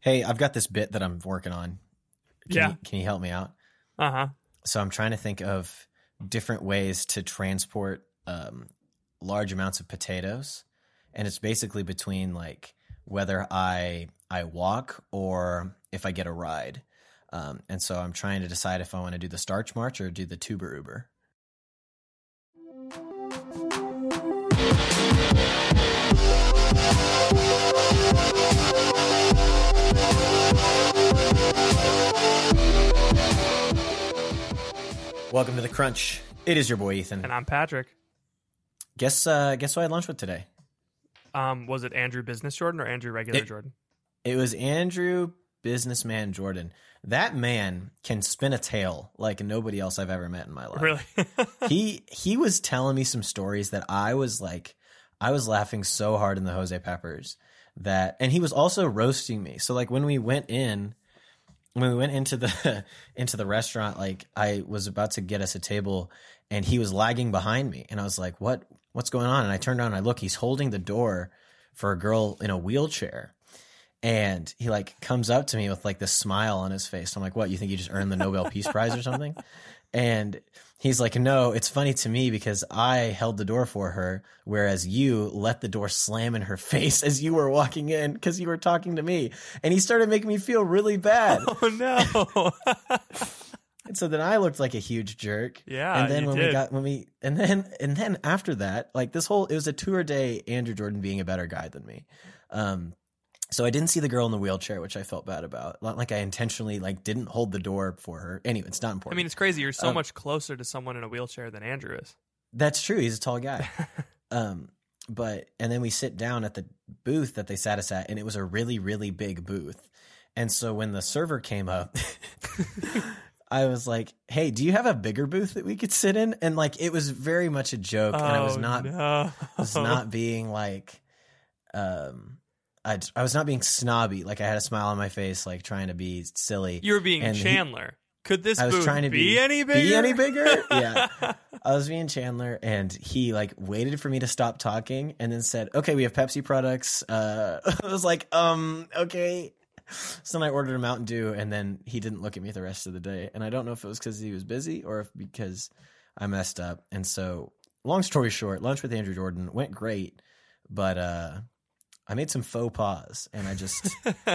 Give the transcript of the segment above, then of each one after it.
Hey, I've got this bit that I'm working on. Can Yeah. You, can you help me out? Uh huh. So I'm trying to think of different ways to transport um, large amounts of potatoes, and it's basically between like whether I I walk or if I get a ride. Um, and so I'm trying to decide if I want to do the starch march or do the tuber uber. Welcome to the crunch. It is your boy Ethan. And I'm Patrick. Guess uh, guess what I had lunch with today? Um, was it Andrew Business Jordan or Andrew Regular It- Jordan? It was Andrew Businessman Jordan. That man can spin a tale like nobody else I've ever met in my life. Really? he he was telling me some stories that I was like I was laughing so hard in the Jose Peppers that and he was also roasting me. So like when we went in when we went into the into the restaurant like I was about to get us a table and he was lagging behind me and I was like what what's going on and I turned around and I look he's holding the door for a girl in a wheelchair and he like comes up to me with like this smile on his face. I'm like, "What? You think you just earned the Nobel Peace Prize or something?" And he's like, "No, it's funny to me because I held the door for her, whereas you let the door slam in her face as you were walking in because you were talking to me." And he started making me feel really bad. oh no. And so then I looked like a huge jerk. Yeah, And then when we got when we and then and then after that, like this whole it was a tour day. Andrew Jordan being a better guy than me. Um, so I didn't see the girl in the wheelchair, which I felt bad about. Not like I intentionally like didn't hold the door for her. Anyway, it's not important. I mean, it's crazy. You're so Um, much closer to someone in a wheelchair than Andrew is. That's true. He's a tall guy. um, but and then we sit down at the booth that they sat us at, and it was a really, really big booth. And so when the server came up, I was like, "Hey, do you have a bigger booth that we could sit in?" And like, it was very much a joke, and I was Oh, not No. was not being like, um, I I was not being snobby. Like I had a smile on my face, like trying to be silly. You were being and he- Chandler. Could this I was trying to be, be- any bigger? be any bigger? Yeah. I was being Chandler, and he like waited for me to stop talking, and then said, "Okay, we have Pepsi products." Uh, I was like, "Um, okay." So then I ordered a Mountain Dew, and then he didn't look at me the rest of the day. And I don't know if it was because he was busy or if because I messed up. And so, long story short, lunch with Andrew Jordan went great, but uh, I made some faux pas, and I just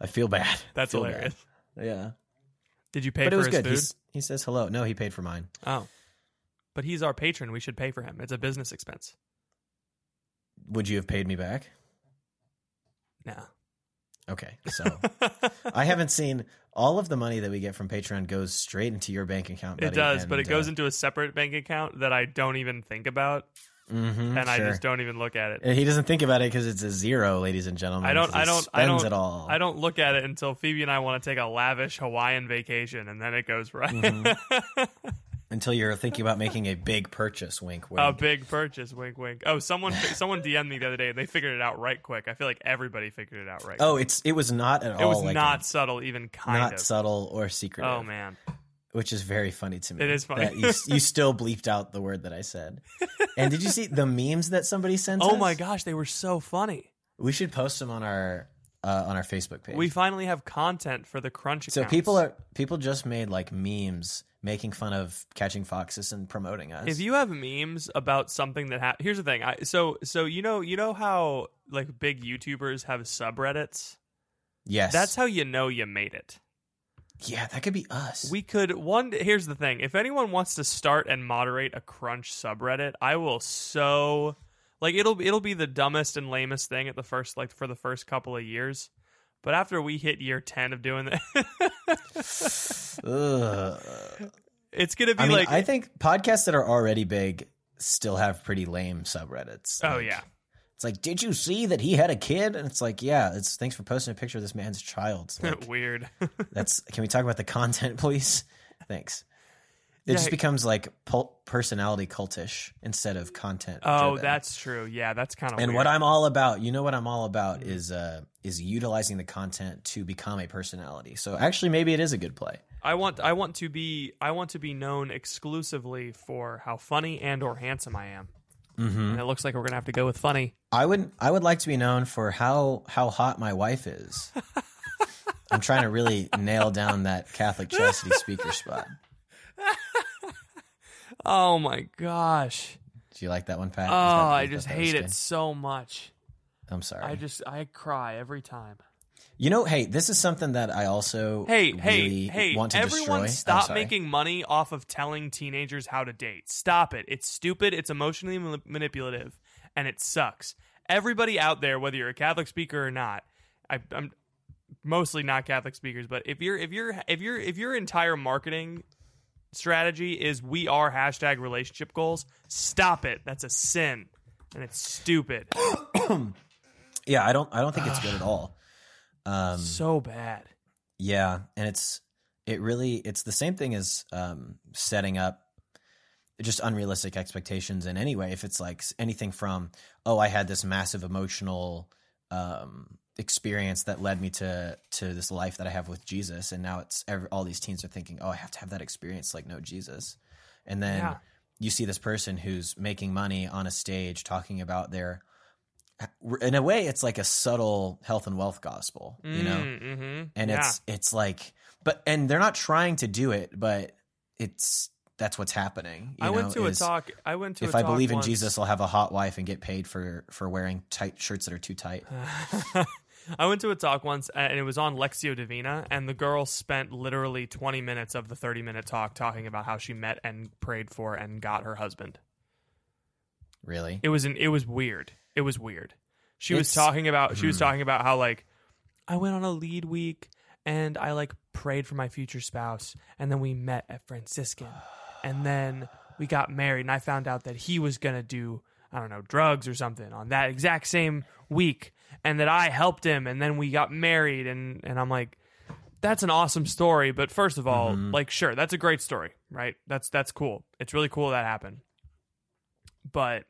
I feel bad. That's Feel hilarious. bad. Yeah, Did you pay but for it was his good. food? He's, he says hello. No, he paid for mine. Oh. But he's our patron. We should pay for him. It's a business expense. Would you have paid me back? No. Okay, so I haven't seen all of the money that we get from Patreon goes straight into your bank account. It buddy, does, but and, it goes uh, into a separate bank account that I don't even think about, mhm, and I sure. just don't even look at it. He doesn't think about it because it's a zero, ladies and gentlemen. I don't. I don't. I don't. it all. I don't look at it until Phoebe and I want to take a lavish Hawaiian vacation, and then it goes right. Mm-hmm. until you're thinking about making a big purchase. Wink, wink. a big purchase. Wink, wink. Oh, someone someone DM'd me the other day. And they figured it out right quick. I feel like everybody figured it out right. oh, quick. it's it was not at it all. It was like not subtle, even kind not of. subtle or secret. Oh man, which is very funny to me. It is funny. that you, you still bleeped out the word that I said. and did you see the memes that somebody sent? oh us? my gosh, they were so funny. We should post them on our uh, on our Facebook page. We finally have content for the crunch. so accounts. people are people just made like memes making fun of catching foxes and promoting us. If you have memes about something that ha- here's the thing. I so so you know you know how like big YouTubers have subreddits. yes, That's how you know you made it. Yeah, that could be us. We could one. Here's the thing: if anyone wants to start and moderate a crunch subreddit, I will so like it'll it'll be the dumbest and lamest thing at the first like for the first couple of years, but after we hit year ten of doing that, it's gonna be I mean, like I think podcasts that are already big still have pretty lame subreddits. oh Like, yeah, it's like, did you see that he had a kid? And it's like, yeah, it's thanks for posting a picture of this man's child. Like, weird. That's. Can we talk about the content, please? Thanks. It Yeah. just becomes like pul- personality cultish instead of content. oh, driven. that's true. Yeah, that's kind of and weird. what I'm all about. You know what I'm all about Mm-hmm. is uh is utilizing the content to become a personality. So actually, maybe it is a good play. I want I want to be I want to be known exclusively for how funny and or handsome I am. Mm-hmm. and it looks like we're gonna have to go with funny. I would I would like to be known for how how hot my wife is. I'm trying to really nail down that Catholic chastity speaker spot. Oh my gosh! Do you like that one, Pat? Oh, I just hate good? it so much. I'm sorry. I just I cry every time. You know, hey, this is something that I also Hey, really hey, hey! want to Everyone, destroy. stop making money off of telling teenagers how to date. Stop it! It's stupid. It's emotionally ma- manipulative, and it sucks. Everybody out there, whether you're a Catholic speaker or not, I, I'm mostly not Catholic speakers, but if you're if you're if you're if your entire marketing strategy is we are hashtag relationship goals, stop it. That's a sin, and it's stupid. Yeah, I don't I don't think it's good at all. Um, so bad. Yeah, and it's it really it's the same thing as um, setting up just unrealistic expectations in any way. If it's like anything from oh, I had this massive emotional um, experience that led me to to this life that I have with Jesus, and now it's every, all these teens are thinking, oh, I have to have that experience like no Jesus, and then Yeah. you see this person who's making money on a stage talking about their in a way it's like a subtle health and wealth gospel you know mm-hmm. and yeah. it's it's like but and they're not trying to do it but it's that's what's happening you I went know, to a talk. I went to. if a i talk believe in jesus i'll have a hot wife and get paid for for wearing tight shirts that are too tight I went to a talk once, and it was on Lectio Divina, and the girl spent literally 20 minutes of the 30 minute talk talking about how she met and prayed for and got her husband. really It was an, it was weird. It was weird. She was It's- talking about she was Hmm. talking about how like I went on a lead week and I like prayed for my future spouse, and then we met at Franciscan, and then we got married, and I found out that he was gonna do I don't know drugs or something on that exact same week, and that I helped him, and then we got married, and and I'm like. That's an awesome story, but first of all, Mhm. like sure, that's a great story, right? That's that's cool. It's really cool that happened. But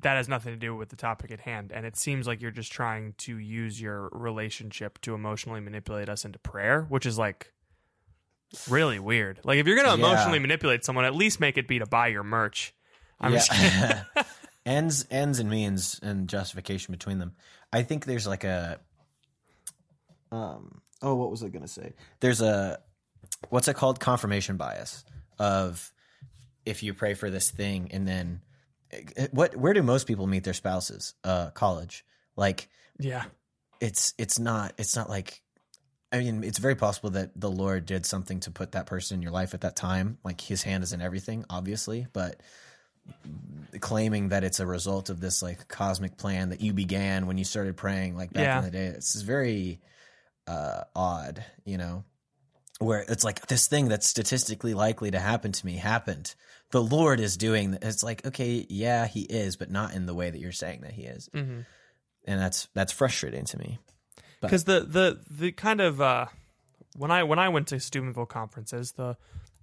that has nothing to do with the topic at hand. And it seems like you're just trying to use your relationship to emotionally manipulate us into prayer which is like really weird. Like if you're gonna Yeah. emotionally manipulate someone at least make it be to buy your merch. I'm just yeah. ends ends and means and justification between them. I think there's like a um oh what was i gonna say? There's a what's it called? Confirmation bias of if you pray for this thing and then what where do most people meet their spouses uh college like yeah it's it's not it's not like I mean, it's very possible that the Lord did something to put that person in your life at that time. Like His hand is in everything, obviously, but claiming that it's a result of this like cosmic plan that you began when you started praying, like back Yeah. in the day, it's very uh, odd, you know, where it's like this thing that's statistically likely to happen to me happened. The Lord is doing. th- It's like okay, yeah, He is, but not in the way that you're saying that He is, Mhm. and that's that's frustrating to me. because the the the kind of uh when i when i went to steubenville conferences the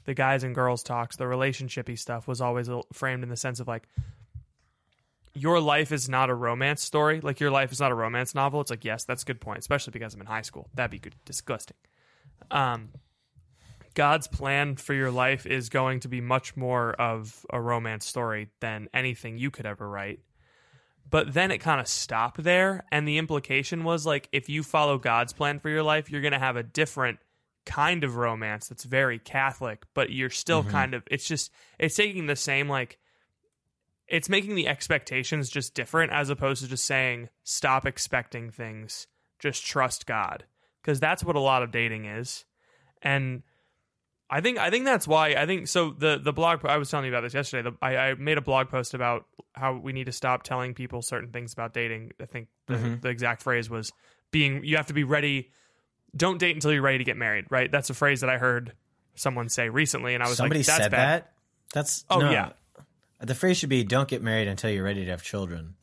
the guys and girls talks the relationshipy stuff was always framed in the sense of like your life is not a romance story like your life is not a romance novel it's like yes that's a good point especially because i'm in high school that'd be good disgusting um god's plan for your life is going to be much more of a romance story than anything you could ever write. But then it kind of stopped there and the implication was like if you follow god's plan for your life you're going to have a different kind of romance that's very catholic but you're still Mhm. kind of it's just it's taking the same like it's making the expectations just different as opposed to just saying stop expecting things. Just trust god. Because that's what a lot of dating is. And I think I think that's why I think so. The the blog I was telling you about this yesterday. The, I, I made a blog post about how we need to stop telling people certain things about dating. I think the, Mhm. the exact phrase was being you have to be ready. Don't date until you're ready to get married. Right? That's a phrase that I heard someone say recently, and I was Somebody like, "That's said bad." that. That's Oh, no. yeah. The phrase should be "Don't get married until you're ready to have children,"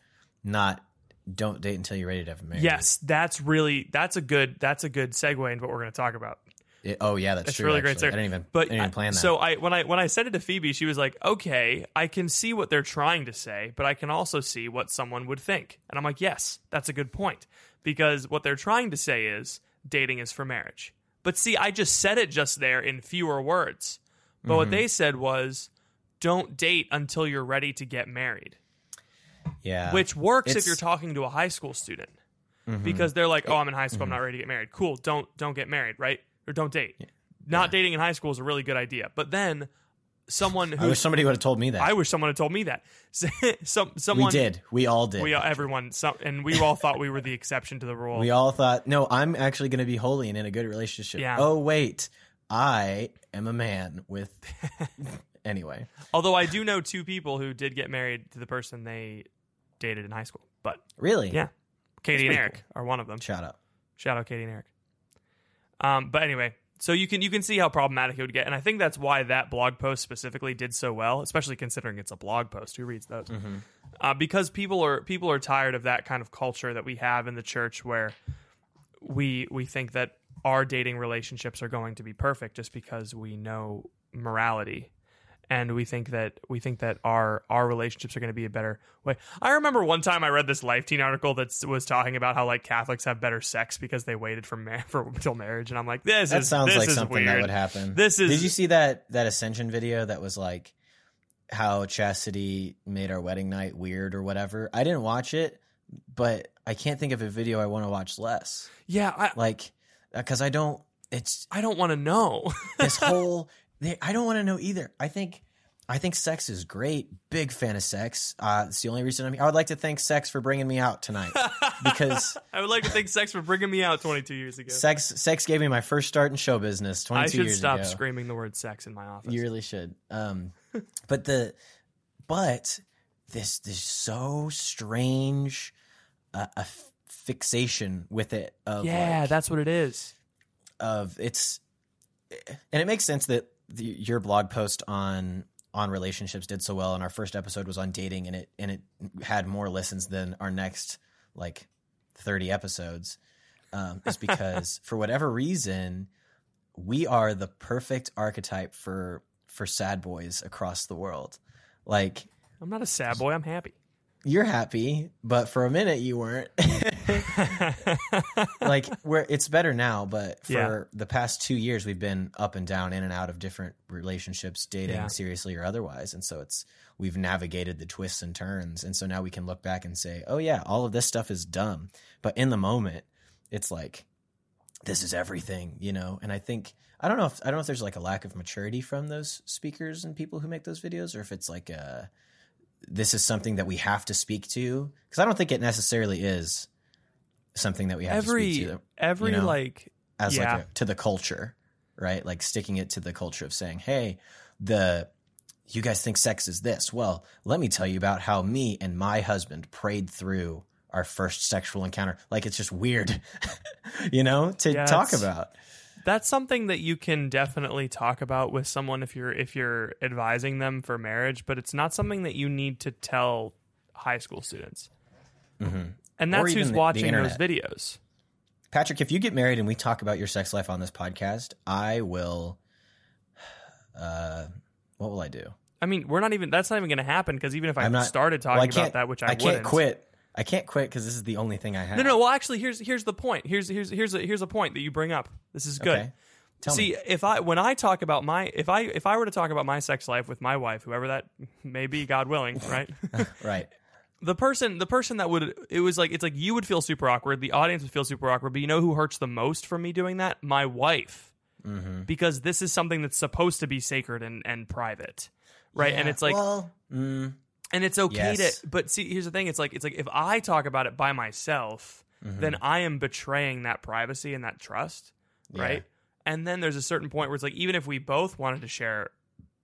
not "Don't date until you're ready to have married." Yes, that's really that's a good that's a good segue into what we're going to talk about. It- oh yeah, that's It's true. really great. I didn't even. but I didn't even plan that. So I when I when I said it to Phoebe, she was like, "Okay, I can see what they're trying to say, but I can also see what someone would think." And I'm like, "Yes, that's a good point because what they're trying to say is dating is for marriage." But see, I just said it just there in fewer words. But Mm-hmm. what they said was, "Don't date until you're ready to get married." Yeah. which works if you're talking to a high school student Mhm. because they're like, "Oh, I'm in high school. I'm Mm-hmm. not ready to get married." Cool. Don't don't get married, right? Or don't date. Not dating in high school is a really good idea. But then someone I wish somebody would have told me that. I wish someone had told me that. Some someone we did. We all did. We all, everyone some, and we all thought we were the exception to the rule. We all thought, no, I'm actually going to be holy and in a good relationship. Yeah. Oh, wait, I am a man with. anyway, Although I do know two people who did get married to the person they dated in high school. But really? yeah, Katie and Eric are one of them. Shout out. Shout out Katie and Eric. Um, but anyway, so you can you can see how problematic it would get, and I think that's why that blog post specifically did so well, especially considering it's a blog post. Who reads those? Uh, because people are people are tired of that kind of culture that we have in the church, where we we think that our dating relationships are going to be perfect just because we know morality and we think that we think that our our relationships are going to be a better way. I remember one time I read this Life Teen article that was talking about how like Catholics have better sex because they waited for mar- for until marriage, and I'm like, this That is sounds this like is something weird. that would happen. This is- Did you see that that Ascension video that was like how chastity made our wedding night weird or whatever? I didn't watch it, but I can't think of a video I want to watch less. Yeah, I Like, uh, because I don't. It's I don't want to know. this whole they, I don't want to know either. I think I think sex is great. Big fan of sex. Uh, it's the only reason I'm here. I would like to thank sex for bringing me out tonight because I would like to thank sex for bringing me out 22 years ago. sex sex gave me my first start in show business 22 years ago. I should stop ago. screaming the word sex in my office. You really should. Um, but the but this this so strange uh, a f- fixation with it of yeah, like, that's what it is. of it's and it makes sense that the, your blog post on on relationships did so well and our first episode was on dating and it and it had more listens than our next like 30 episodes um, is because for whatever reason we are the perfect archetype for for sad boys across the world like I'm not a sad boy. I'm happy. you're happy but for a minute you weren't like where it's better now but for Yeah. the past two years we've been up and down in and out of different relationships dating Yeah. seriously or otherwise. And so it's we've navigated the twists and turns. And so now we can look back and say oh yeah all of this stuff is dumb. But in the moment it's like this is everything you know? And i think i don't know if i don't know if there's like a lack of maturity from those speakers and people who make those videos or if it's like a this is something that we have to speak to. Because I don't think it necessarily is something that we have to every speak to every you know? like as yeah. like a, to the culture, right? Like sticking it to the culture of saying, "Hey, the you guys think sex is this? Well, let me tell you about how me and my husband prayed through our first sexual encounter." Like it's just weird, you know, to Yeah, talk about. that's something that you can definitely talk about with someone if you're if you're advising them for marriage, but it's not something that you need to tell high school students. Mm-hmm. And that's who's the- the watching those videos. Patrick, if you get married and we talk about your sex life on this podcast, I will. Uh, what will I do? I mean, we're not even that's not even going to happen because even if I not started talking well, I about that, which I, I can't wouldn't. quit. I can't quit because this is the only thing I have. No, no. Well, actually, here's here's the point. Here's here's here's a, here's a point that you bring up. This is good. Okay. Tell See, me. if I when I talk about my if I if I were to talk about my sex life with my wife, whoever that may be, God willing, right? Right. The person the person that would it was like it's like you would feel super awkward, the audience would feel super awkward, but you know who hurts the most from me doing that? My wife. Mm-hmm. Because this is something that's supposed to be sacred and, and private. Right? and it's like well, mm, and it's okay Yes. to but see here's the thing, it's like it's like if I talk about it by myself, Mm-hmm. then I am betraying that privacy and that trust. Yeah. Right? And then there's a certain point where it's like even if we both wanted to share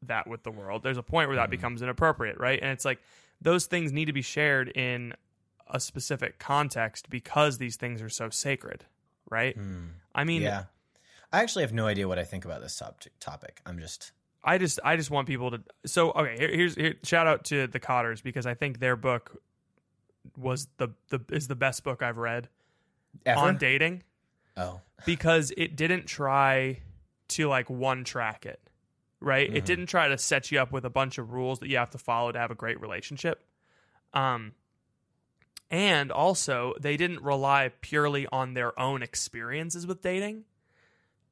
that with the world, there's a point where that Mm-hmm. becomes inappropriate, right? And it's like those things need to be shared in a specific context because these things are so sacred, right? Hmm. I mean, yeah. I actually have no idea what I think about this top topic. I'm just I just I just want people to so okay, here, here's here, shout out to the Cotters because I think their book was the the is the best book I've read ever. on dating oh, because it didn't try to like one track it right? It didn't try to set you up with a bunch of rules that you have to follow to have a great relationship. Um and also they didn't rely purely on their own experiences with dating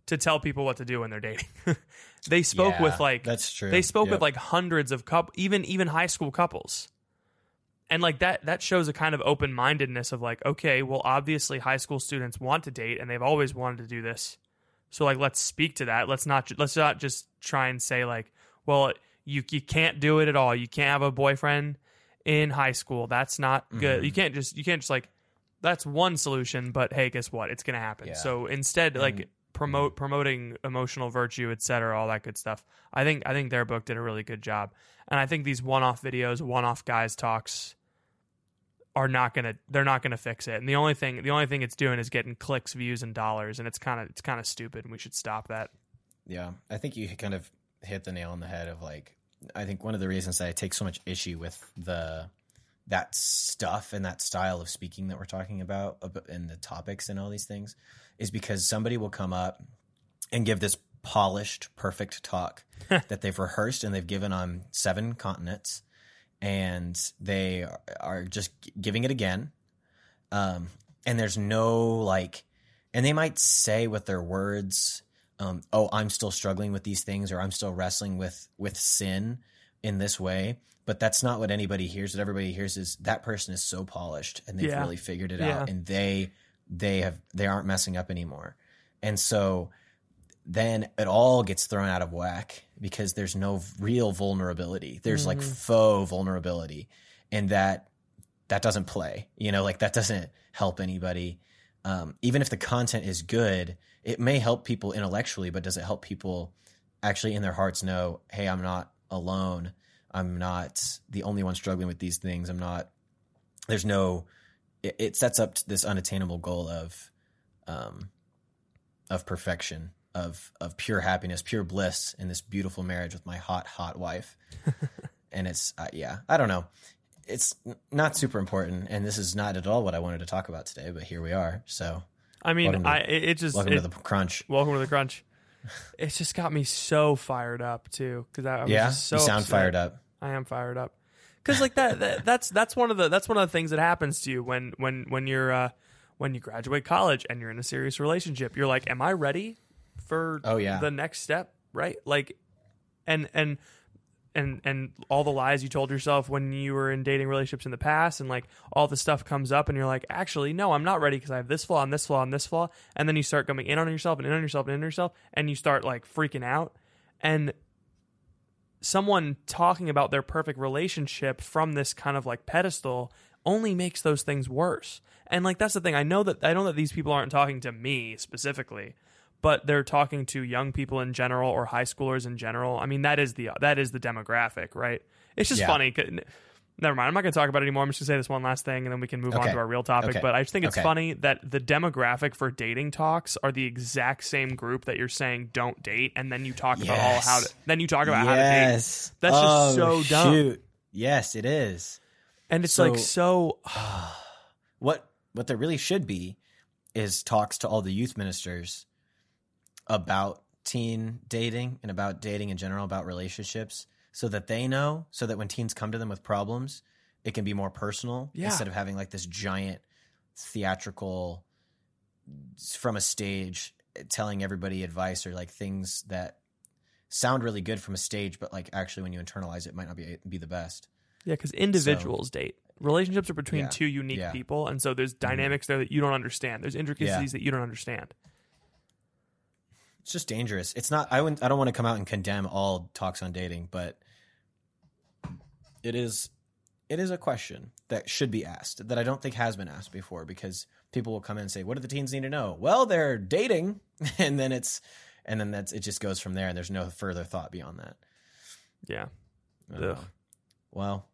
to tell people what to do when they're dating. They spoke Yeah, with like that's true. they spoke Yep. with like hundreds of couple even even high school couples. And like that that shows a kind of open-mindedness of like okay well obviously high school students want to date and they've always wanted to do this so like let's speak to that. Let's not let's not just try and say like well you you can't do it at all. You can't have a boyfriend in high school. That's not good. Mhm. you can't just you can't just like that's one solution but hey guess what? It's gonna happen. Yeah. so instead like promote promoting emotional virtue etc all that good stuff i think i think their book did a really good job. And i think these one-off videos one-off guys talks are not gonna they're not gonna fix it. And the only thing the only thing it's doing is getting clicks views and dollars and it's kind of it's kind of stupid and we should stop that. Yeah, I think you kind of hit the nail on the head of like I think one of the reasons that I take so much issue with the that stuff and that style of speaking that we're talking about ab- and the topics and all these things is because somebody will come up and give this polished perfect talk that they've rehearsed and they've given on seven continents and they are- just giving it again um and there's no like and they might say with their words um, oh i'm still struggling with these things or i'm still wrestling with with sin in this way but that's not what anybody hears what everybody hears is that person is so polished and they've Yeah. really figured it Yeah. out and they they have they aren't messing up anymore and so then it all gets thrown out of whack because there's no real vulnerability. There's like Mhm. faux vulnerability and that that doesn't play you know like that doesn't help anybody. Um, even if the content is good it may help people intellectually but does it help people actually in their hearts know hey i'm not alone. I'm not the only one struggling with these things. I'm not there's no it, it sets up this unattainable goal of um of perfection of of pure happiness pure bliss in this beautiful marriage with my hot hot wife. And it's uh, yeah i don't know. It's not super important and this is not at all what i wanted to talk about today but here we are. So i mean to- i it, it just welcome it- to the crunch. Welcome to the crunch. It's just got me so fired up too because I, I was yeah? just so you sound upset. fired up. I am fired up. Because like that, that that's that's one of the that's one of the things that happens to you when when when you're uh, when you graduate college and you're in a serious relationship. You're like, am I ready for Oh, yeah. the next step? Right? Like, and and and and all the lies you told yourself when you were in dating relationships in the past and like all the stuff comes up and you're like actually no i'm not ready because i have this flaw and this flaw and this flaw and then you start coming in on yourself and in on yourself and in on yourself and you start like freaking out and someone talking about their perfect relationship from this kind of like pedestal only makes those things worse. And like that's the thing. I know that I know that these people aren't talking to me specifically, but they're talking to young people in general or high schoolers in general. I mean, that is the that is the demographic, right? It's just Yeah. funny. Never mind. I'm not going to talk about it anymore. I'm just going to say this one last thing, and then we can move on to our real topic. Okay. But I just think it's Okay. funny that the demographic for dating talks are the exact same group that you're saying don't date, and then you talk about all how to then you talk about how to date. yes That's just Oh, so dumb. shoot. yes it is And it's So- like so what what there really should be is talks to all the youth ministers about teen dating and about dating in general about relationships so that they know so that when teens come to them with problems it can be more personal Yeah. instead of having like this giant theatrical from a stage telling everybody advice or like things that sound really good from a stage but like actually when you internalize it might not be be the best yeah, because individuals date. Relationships are between Yeah. two unique Yeah. people, and so there's mm-hmm. dynamics there that you don't understand. There's intricacies that you don't understand. It's just dangerous. It's not. I wouldn't. I don't want to come out and condemn all talks on dating, but it is. It is a question that should be asked that I don't think has been asked before because people will come in and say, "What do the teens need to know?" Well, they're dating, and then it's, and then that's it. Just goes from there, and there's no further thought beyond that. Yeah. Well,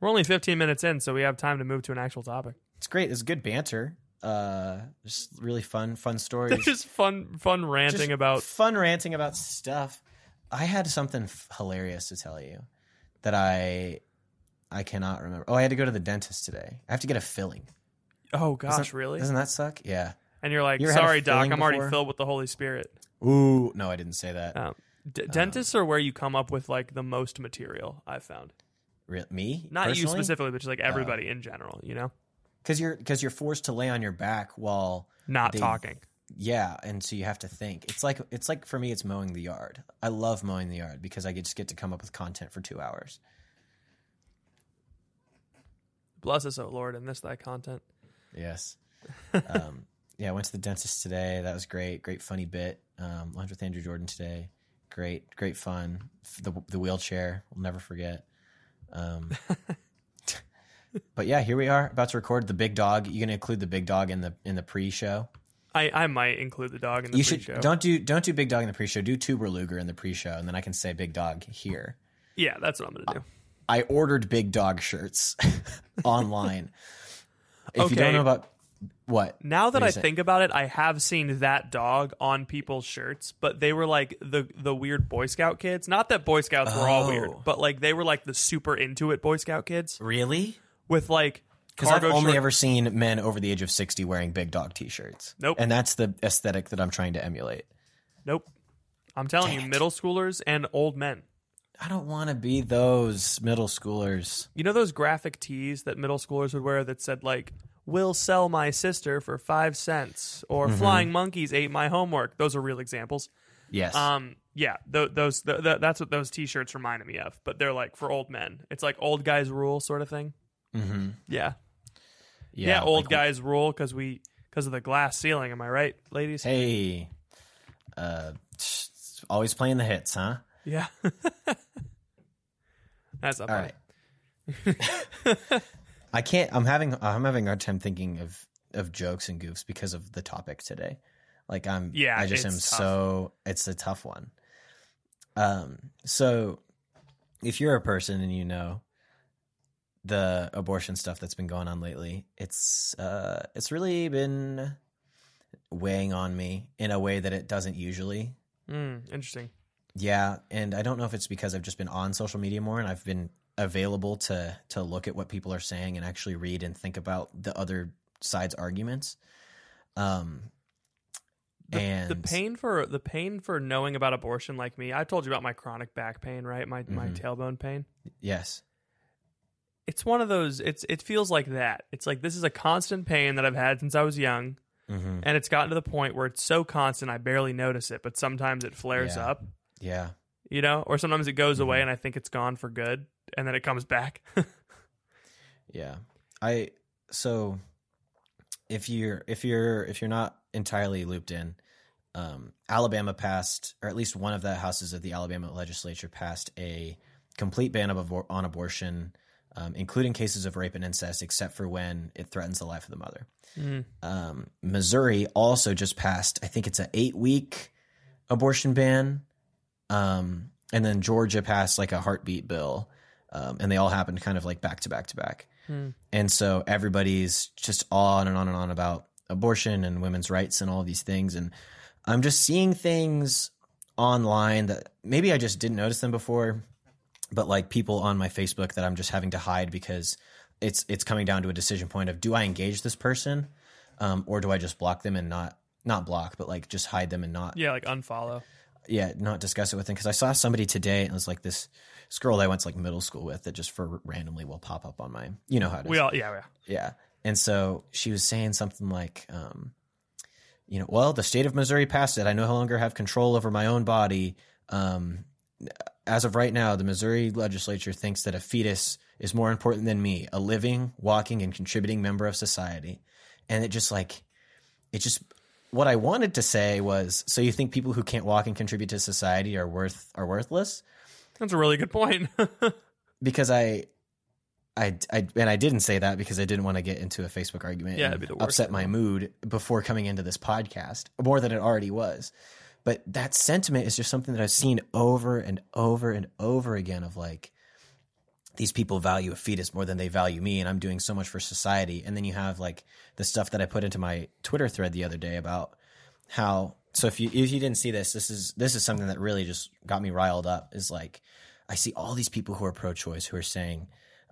we're only 15 minutes in, so we have time to move to an actual topic. it's great. It's good banter. Uh, just really fun, fun stories. just fun, fun ranting Just about. fun ranting about stuff. I had something f- hilarious to tell you that I I cannot remember. Oh, I had to go to the dentist today. I have to get a filling. Oh gosh, Doesn't- really? Doesn't that suck? Yeah. And you're like, You ever had a sorry, doc, I'm already before? filled with the Holy Spirit. Ooh, no, I didn't say that. Um, D- dentists are where you come up with like the most material. I've found, Re- me? not you specifically, but just like everybody in general. You know, Because you're because you're forced to lay on your back while not They- talking. yeah, and so you have to think. It's like it's like for me, it's mowing the yard. I love mowing the yard because I just get to come up with content for two hours. Bless us, O Lord, and this thy content. Yes. um, yeah, I went to the dentist today. That was great. Great funny bit. Um, lunch with Andrew Jordan today. Great, great fun. The the wheelchair, we'll never forget. Um, but yeah, here we are about to record the big dog. You gonna include the big dog in the in the pre-show? I, I might include the dog in the you pre-show. should don't do don't do big dog in the pre-show. Do Tuber Luger in the pre-show, and then I can say big dog here. Yeah, that's what I'm gonna do. I ordered big dog shirts online. If you don't Okay. know about what Now that What I think about it, I have seen that dog on people's shirts, but they were like the the weird Boy Scout kids. Not that Boy Scouts were all weird, Oh. but like they were like the super into it Boy Scout kids really? With like Because I've only short- ever seen men over the age of 60 wearing big dog t shirts. Nope. And that's the aesthetic that I'm trying to emulate. Nope. I'm telling Dang you, it. middle schoolers and old men. I don't want to be those middle schoolers. You know those graphic tees that middle schoolers would wear that said like "Will sell my sister for five cents" or Mm-hmm. "Flying monkeys ate my homework." Those are real examples. Yes. Um, yeah, th- those th- th- that's what those T-shirts reminded me of. But they're like for old men. It's like old guys rule sort of thing. Mm-hmm. Yeah, yeah, old like, guys rule because we because of the glass ceiling. Am I right, ladies? Hey. Uh, always playing the hits, huh? Yeah, that's up. All right. I can't. I'm having. I'm having a hard time thinking of of jokes and goofs because of the topic today. Like I'm. Yeah, I just am tough. so. It's a tough one. Um. So, if you're a person and you know the abortion stuff that's been going on lately, it's uh, it's really been weighing on me in a way that it doesn't usually. Mm, interesting. Yeah, and I don't know if it's because I've just been on social media more and I've been available to to look at what people are saying and actually read and think about the other side's arguments. Um The, and the pain for the pain for knowing about abortion, like me, I told you about my chronic back pain, right? My my Mhm. tailbone pain. yes. It's one of those. It's it feels like that. It's like this is a constant pain that I've had since I was young, hmm and it's gotten to the point where it's so constant I barely notice it. But sometimes it flares Yeah. up, Yeah. you know, or sometimes it goes away Mhm. and I think it's gone for good, and then it comes back. Yeah. I so if you're if you're if you're not entirely looped in, um, Alabama passed, or at least one of the houses of the Alabama legislature passed a complete ban of abor- on abortion, um, including cases of rape and incest, except for when it threatens the life of the mother. Mm. Um, Missouri also just passed, I think it's an eight week abortion ban. Um, and then Georgia passed like a heartbeat bill. Um, and they all happened kind of like back to back to back. Hmm. And so everybody's just on and on and on about abortion and women's rights and all these things. And I'm just seeing things online that maybe I just didn't notice them before, but like people on my Facebook that I'm just having to hide because it's it's coming down to a decision point of do I engage this person, um, or do I just block them and not not block, but like just hide them and not Yeah, like unfollow. yeah, not discuss it with them. Because I saw somebody today and it was like this, this girl that I went to like middle school with that just for randomly will pop up on my you know how it is. We all yeah yeah. yeah. And so she was saying something like um, you know well the state of Missouri passed it. I no longer have control over my own body. Um, as of right now the Missouri legislature thinks that a fetus is more important than me a living walking and contributing member of society and it just like it just what I wanted to say was so you think people who can't walk and contribute to society are worth are worthless That's a really good point. because I, I, I, and I didn't say that because I didn't want to get into a Facebook argument Yeah, and be the worst upset my mood before coming into this podcast more than it already was. But that sentiment is just something that I've seen over and over and over again of like, these people value a fetus more than they value me, and I'm doing so much for society. And then you have like the stuff that I put into my Twitter thread the other day about how. So if you if you didn't see this, this is this is something that really just got me riled up. Is like I see all these people who are pro-choice who are saying,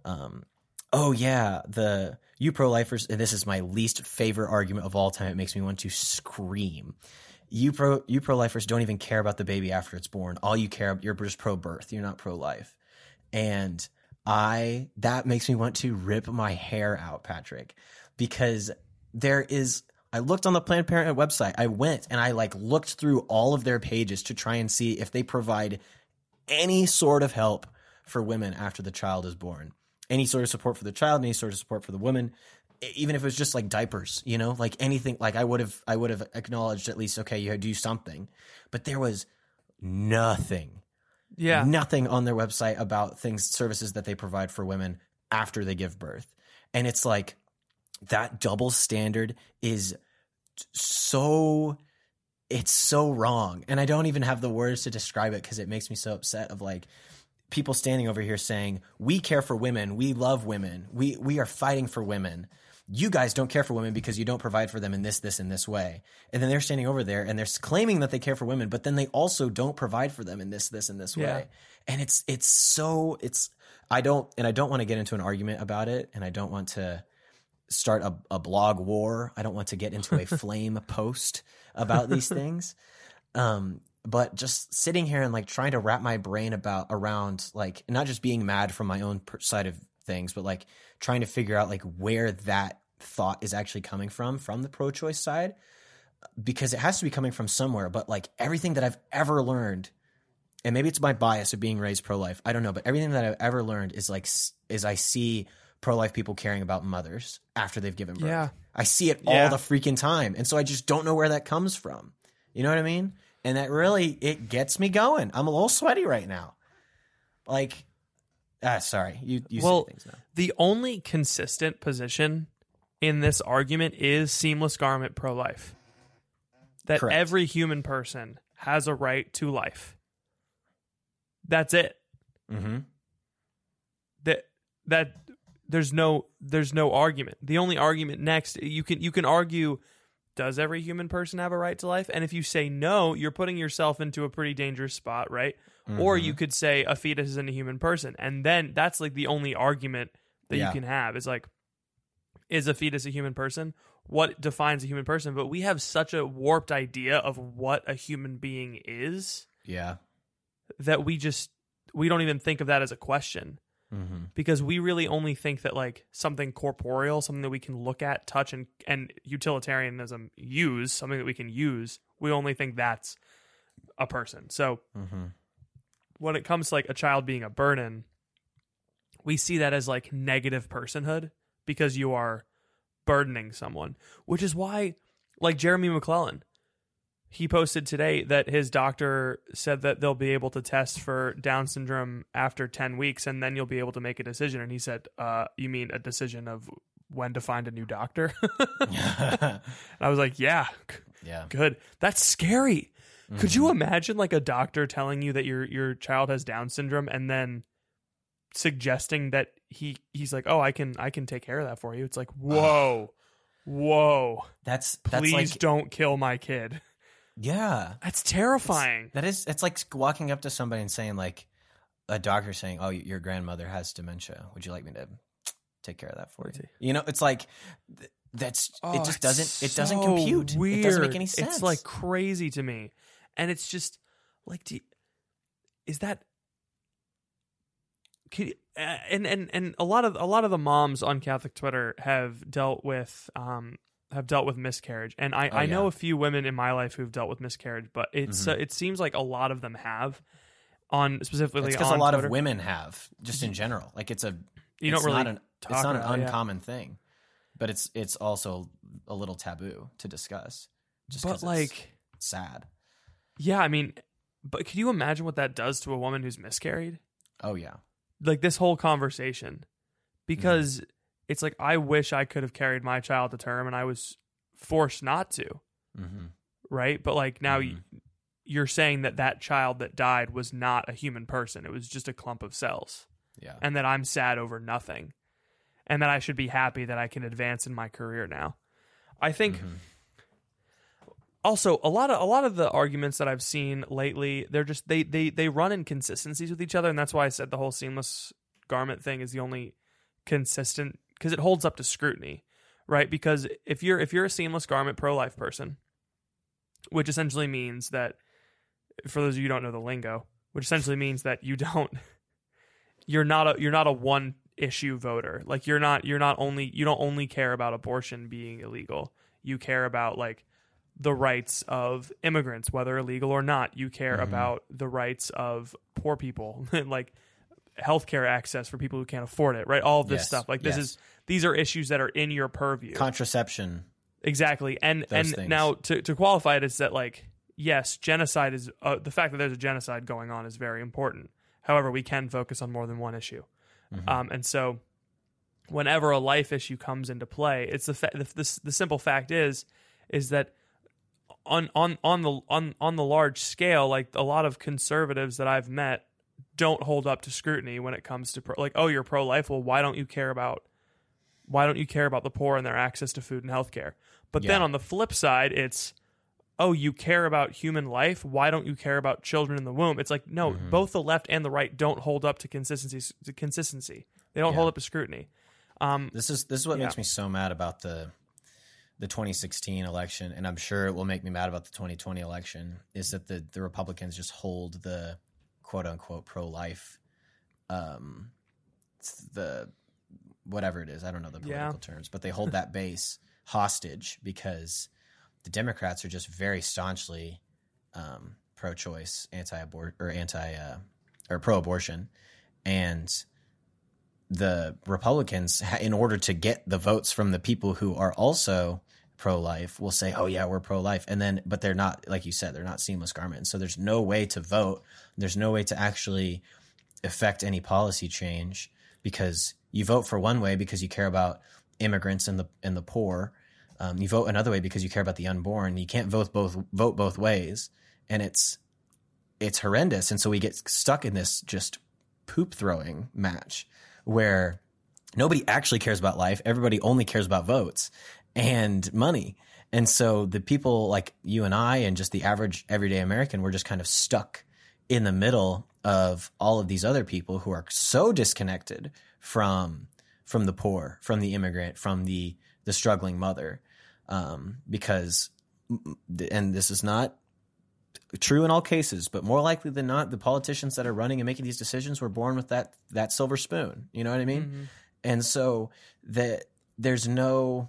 um, "Oh yeah, the you pro-lifers." And this is my least favorite argument of all time. It makes me want to scream. You pro you pro-lifers don't even care about the baby after it's born. All you care about you're just pro-birth. You're not pro-life, and I that makes me want to rip my hair out, Patrick, because there is. I looked on the Planned Parenthood website. I went and I like looked through all of their pages to try and see if they provide any sort of help for women after the child is born. any sort of support for the child, any sort of support for the woman, even if it was just like diapers, you know, like anything. Like I would have, I would have acknowledged at least, okay, you do something, but there was nothing, Yeah. nothing on their website about things, services that they provide for women after they give birth, and it's like that double standard is so it's so wrong. And i don't even have the words to describe it because it makes me so upset of like people standing over here saying we care for women. We love women. We we are fighting for women you guys don't care for women because you don't provide for them in this this and this way and then they're standing over there and they're claiming that they care for women but then they also don't provide for them in this this and this Yeah. way and it's it's so it's i don't and i don't want to get into an argument about it and i don't want to start a, a blog war. I don't want to get into a flame post about these things. Um, but just sitting here and like trying to wrap my brain about around like not just being mad from my own per- side of things, but like trying to figure out like where that thought is actually coming from from the pro-choice side because it has to be coming from somewhere. But like everything that I've ever learned, and maybe it's my bias of being raised pro-life, I don't know, but everything that I've ever learned is like is I see pro-life people caring about mothers after they've given birth. Yeah. I see it Yeah. all the freaking time. And so I just don't know where that comes from. You know what I mean? And that really it gets me going. I'm a little sweaty right now. Like ah sorry. You you Well, say things now. The only consistent position in this argument is seamless garment pro life. That Correct. every human person has a right to life. That's it. Mm-hmm. That that there's no there's no argument. The only argument next you can you can argue does every human person have a right to life? And if you say no, you're putting yourself into a pretty dangerous spot, right? Or Mm-hmm. you could say a fetus isn't a human person. And then that's like the only argument that Yeah. you can have is like, is a fetus a human person? What defines a human person? But we have such a warped idea of what a human being is Yeah. that we just we don't even think of that as a question Mm-hmm. because we really only think that like something corporeal, something that we can look at, touch, and and utilitarianism use, something that we can use. We only think that's a person. So Mm-hmm. When it comes to like a child being a burden, we see that as like negative personhood because you are burdening someone, which is why, like Jeremy McLellan, he posted today that his doctor said that they'll be able to test for Down syndrome after 10 weeks and then you'll be able to make a decision. And he said, uh, You mean a decision of when to find a new doctor? and I was like, Yeah, yeah. good. That's scary. Could Mm-hmm. you imagine like a doctor telling you that your your child has Down syndrome and then suggesting that he he's like, "Oh, I can I can take care of that for you." It's like, "Whoa. Whoa. That's that's Please like don't kill my kid." yeah. That's terrifying. That is it's like walking up to somebody and saying like a doctor saying, "Oh, your grandmother has dementia. Would you like me to take care of that for you?" You know, it's like th- that's it just doesn't it doesn't compute. It doesn't make any sense. It's like crazy to me. And it's just like do you- is that could, uh, and and and a lot of a lot of the moms on Catholic Twitter have dealt with um have dealt with miscarriage, and I, Oh, I know yeah. a few women in my life who've dealt with miscarriage, but it's Mhm. uh, it seems like a lot of them have on specifically because a lot Twitter. of women have just in general. Like it's a you it's don't really not an it's not an about it, yeah. uncommon thing, but it's it's also a little taboo to discuss. Just but like sad. Yeah, I mean, but could you imagine what that does to a woman who's miscarried? Oh yeah, like this whole conversation Mm-hmm. because it's like I wish I could have carried my child to term and I was forced not to, hmm right? But like now Mhm. y- you're saying that that child that died was not a human person; it was just a clump of cells, yeah, and that I'm sad over nothing, and that I should be happy that I can advance in my career now. I think Mhm. Also a lot of a lot of the arguments that I've seen lately, they're just they they they run inconsistencies with each other, and that's why I said the whole seamless garment thing is the only consistent because it holds up to scrutiny, right? Because if you're if you're a seamless garment pro life person, which essentially means that for those of you who don't know the lingo, which essentially means that you don't you're not a you're not a one issue voter. Like you're not you're not only you don't only care about abortion being illegal. You care about like the rights of immigrants, whether illegal or not. You care Mhm. about the rights of poor people, like healthcare access for people who can't afford it, right? All of this Yes, stuff. Like this yes. is these are issues that are in your purview. Contraception. Exactly. And Those and things. now to to qualify it is that like yes, genocide is uh, the fact that there's a genocide going on is very important. However, we can focus on more than one issue. Mm-hmm. Um, and so whenever a life issue comes into play, it's the fa- the, the the simple fact is is that on on on the on on the large scale, like a lot of conservatives that I've met don't hold up to scrutiny when it comes to pro- like oh you're pro life well why don't you care about why don't you care about the poor and their access to food and healthcare but then on the flip side it's oh you care about human life why don't you care about children in the womb it's like no Mm-hmm. both the left and the right don't hold up to consistency to consistency they don't Yeah. hold up to scrutiny um This is this is what Yeah. makes me so mad about the the 2016 election, and I'm sure it will make me mad about the 2020 election. Is that the the Republicans just hold the quote unquote pro life, um, the whatever it is. I don't know the Yeah. political terms, but they hold that base hostage because the Democrats are just very staunchly um, pro-choice, anti-abort or anti uh, or pro-abortion, and the Republicans, in order to get the votes from the people who are also pro-life, will say, "Oh yeah, we're pro-life," and then, but they're not, like you said, they're not seamless garments. So there's no way to vote. There's no way to actually affect any policy change because you vote for one way because you care about immigrants and the and the poor. Um, you vote another way because you care about the unborn. You can't vote both vote both ways, and it's it's horrendous. And so we get stuck in this just poop throwing match where nobody actually cares about life. Everybody only cares about votes and money. And so the people like you and I and just the average everyday American, we're just kind of stuck in the middle of all of these other people who are so disconnected from from the poor, from the immigrant, from the the struggling mother, um, because and this is not true in all cases, but more likely than not, the politicians that are running and making these decisions were born with that that silver spoon. You know what I mean? Mhm. And so that there's no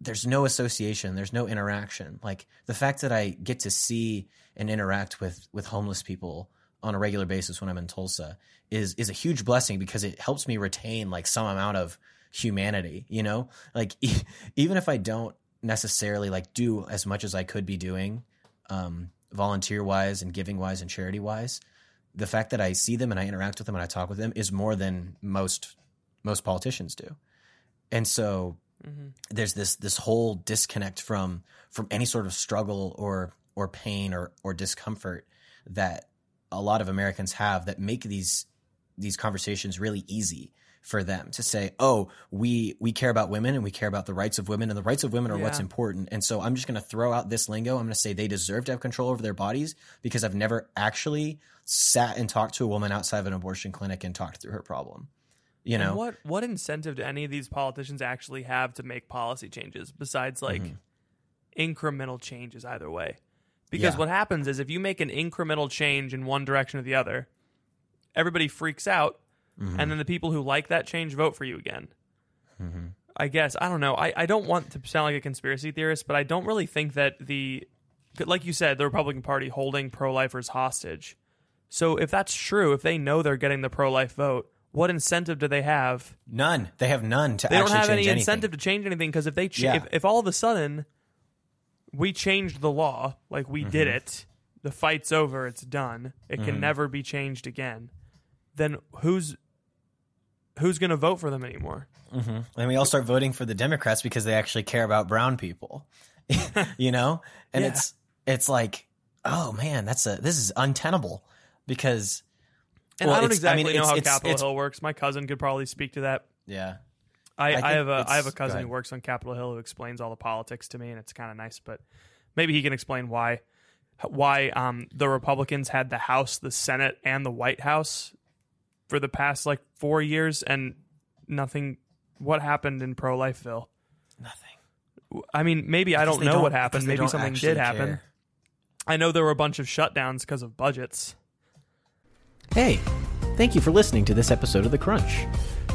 there's no association, there's no interaction. Like the fact that I get to see and interact with with homeless people on a regular basis when I'm in Tulsa is is a huge blessing because it helps me retain like some amount of humanity, you know? Like e- even if I don't necessarily like do as much as I could be doing um volunteer wise and giving wise and charity wise, the fact that I see them and I interact with them and I talk with them is more than most most politicians do. And so Mhm. there's this this whole disconnect from from any sort of struggle or or pain or or discomfort that a lot of Americans have that make these these conversations really easy for them to say, "Oh, we we care about women and we care about the rights of women and the rights of women are what's important." And so I'm just going to throw out this lingo. I'm going to say they deserve to have control over their bodies because I've never actually sat and talked to a woman outside of an abortion clinic and talked through her problem. You And know, what what incentive do any of these politicians actually have to make policy changes besides like mm-hmm. incremental changes either way? Because Yeah. what happens is if you make an incremental change in one direction or the other, everybody freaks out, mm-hmm. and then the people who like that change vote for you again. Mm-hmm. I guess I don't know. I, I don't want to sound like a conspiracy theorist, but I don't really think that the like you said, the Republican Party holding pro lifers hostage. So if that's true, if they know they're getting the pro life vote, what incentive do they have none. They have none to they don't have any anything. incentive to change anything because if they ch- Yeah. if, if all of a sudden we changed the law like we did Mm-hmm. it the fight's over it's done it can never be changed again then who's who's going to vote for them anymore And we all start voting for the Democrats because they actually care about brown people. you know? And Yeah. it's it's like, oh man, that's a this is untenable because and Well, i don't it's- I exactly mean, know it's- how it's- capitol it's- hill works my cousin could probably speak to that yeah. I, I, think have a I have a cousin who works on Capitol Hill who explains all the politics to me, and it's kind of nice. But maybe he can explain why why um, the Republicans had the House, the Senate, and the White House for the past like four years, and nothing. What happened in pro lifeville? Nothing. I mean, maybe I don't they know what happened. Maybe something did happen. care. I know there were a bunch of shutdowns because of budgets. Hey, thank you for listening to this episode of The Crunch.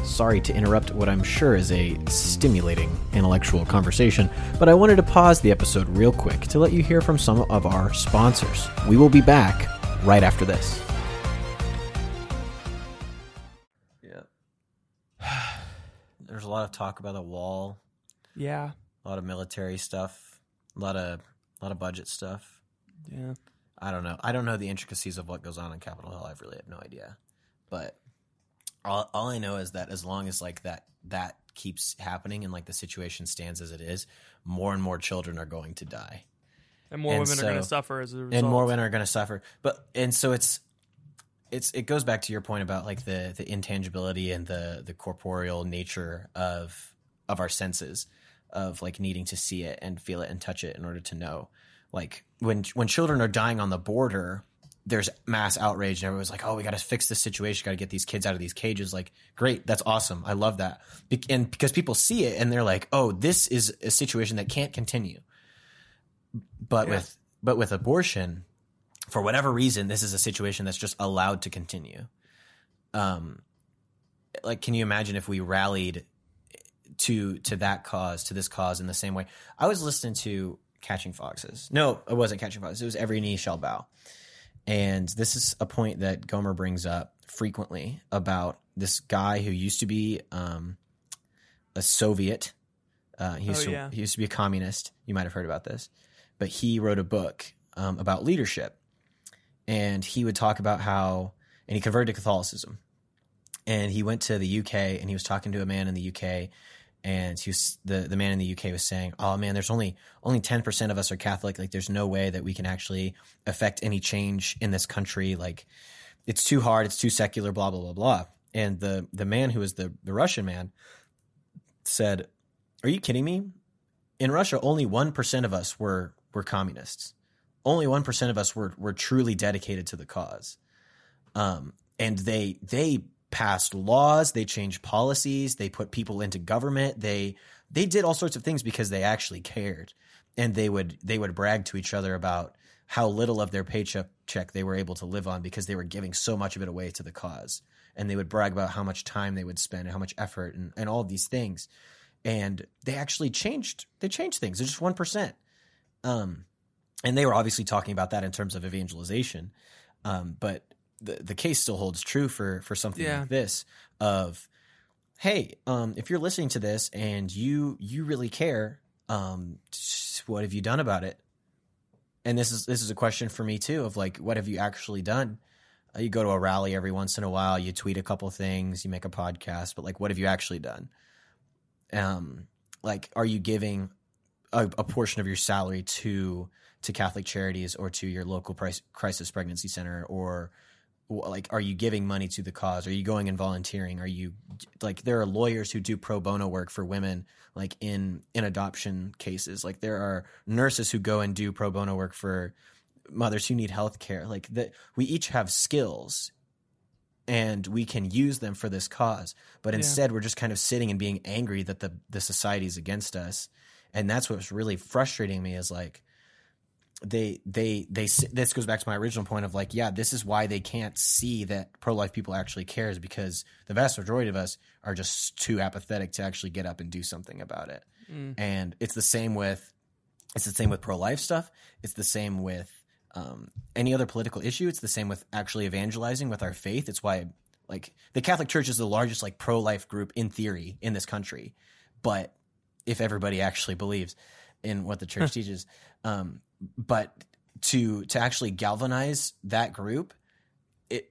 Sorry to interrupt what I'm sure is a stimulating intellectual conversation, but I wanted to pause the episode real quick to let you hear from some of our sponsors. We will be back right after this. Yeah. There's a lot of talk about the wall. Yeah. A lot of military stuff. A lot of a lot of budget stuff. Yeah. I don't know. I don't know the intricacies of what goes on in Capitol Hill. I really have no idea. But all, all I know is that as long as like that that keeps happening and like the situation stands as it is, more and more children are going to die. And more And women are going to suffer as a result. and more women are going to suffer. But and so it's it's it goes back to your point about like the the intangibility and the the corporeal nature of of our senses of like needing to see it and feel it and touch it in order to know. Like when when children are dying on the border, there's mass outrage and everyone's like, "Oh, we got to fix this situation. Got to get these kids out of these cages." Like, great, that's awesome. I love that. Be- and because people see it and they're like, "Oh, this is a situation that can't continue." But Yeah. with but with abortion, for whatever reason, this is a situation that's just allowed to continue. Um, like, can you imagine if we rallied to to that cause, to this cause, in the same way? I was listening to Catching Foxes. No, it wasn't Catching Foxes. It was Every Knee Shall Bow, and this is a point that Gomer brings up frequently about this guy who used to be um, a Soviet. Uh, he, used Oh, to, yeah. he used to be a communist. You might have heard about this, but he wrote a book um, about leadership, and he would talk about how, and he converted to Catholicism, and he went to the UK and he was talking to a man in the UK, and he was the the man in the UK was saying, "Oh man, there's only only ten percent of us are Catholic. Like, there's no way that we can actually affect any change in this country. Like, it's too hard. It's too secular. Blah blah blah blah." And the the man who was the the Russian man said, "Are you kidding me? In Russia, only one percent of us were were communists. Only one percent of us were were truly dedicated to the cause. Um, and they they passed laws, they changed policies, they put people into government, they they did all sorts of things because they actually cared, and they would they would brag to each other about how little of their paycheck check they were able to live on because they were giving so much of it away to the cause. And they would brag about how much time they would spend and how much effort and, and all of these things. And they actually changed they changed things. They're just 1% um, and they were obviously talking about that in terms of evangelization. Um, but the, the case still holds true for for something Yeah. like this of hey um, if you're listening to this and you you really care um, what have you done about it? And this is this is a question for me too of like what have you actually done? Uh, you go to a rally every once in a while you tweet a couple things you make a podcast but like what have you actually done? Um like are you giving a, a portion of your salary to to catholic charities or to your local price, crisis pregnancy center or like are you giving money to the cause? Are you going and volunteering? Are you like there are lawyers who do pro bono work for women like in in adoption cases. Like there are nurses who go and do pro bono work for mothers who need health care like that we each have skills and we can use them for this cause. But Yeah. instead we're just kind of sitting and being angry that the the society is against us. And that's what's really frustrating me is like they they they this goes back to my original point of like yeah this is why they can't see that pro-life people actually cares because the vast majority of us are just too apathetic to actually get up and do something about it. Mm. and it's the same with it's the same with pro-life stuff. It's the same with um, any other political issue. It's the same with actually evangelizing with our faith. It's why like the catholic church is the largest like pro-life group in theory in this country. But if everybody actually believes in what the church teaches um, but to to actually galvanize that group it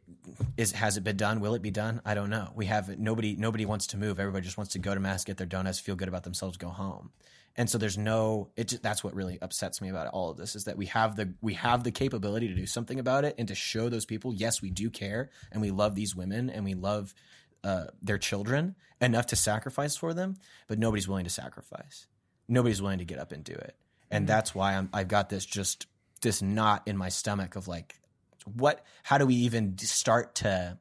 is has it been done? Will it be done? I don't know. We have nobody nobody wants to move. Everybody just wants to go to mass get their donuts feel good about themselves go home. And so there's no it just, that's what really upsets me about all of this is that we have the we have the capability to do something about it and to show those people yes we do care and we love these women and we love uh, their children enough to sacrifice for them but nobody's willing to sacrifice. Nobody's willing to get up and do it and that's why I'm, i've got this just this knot in my stomach of like what how do we even start to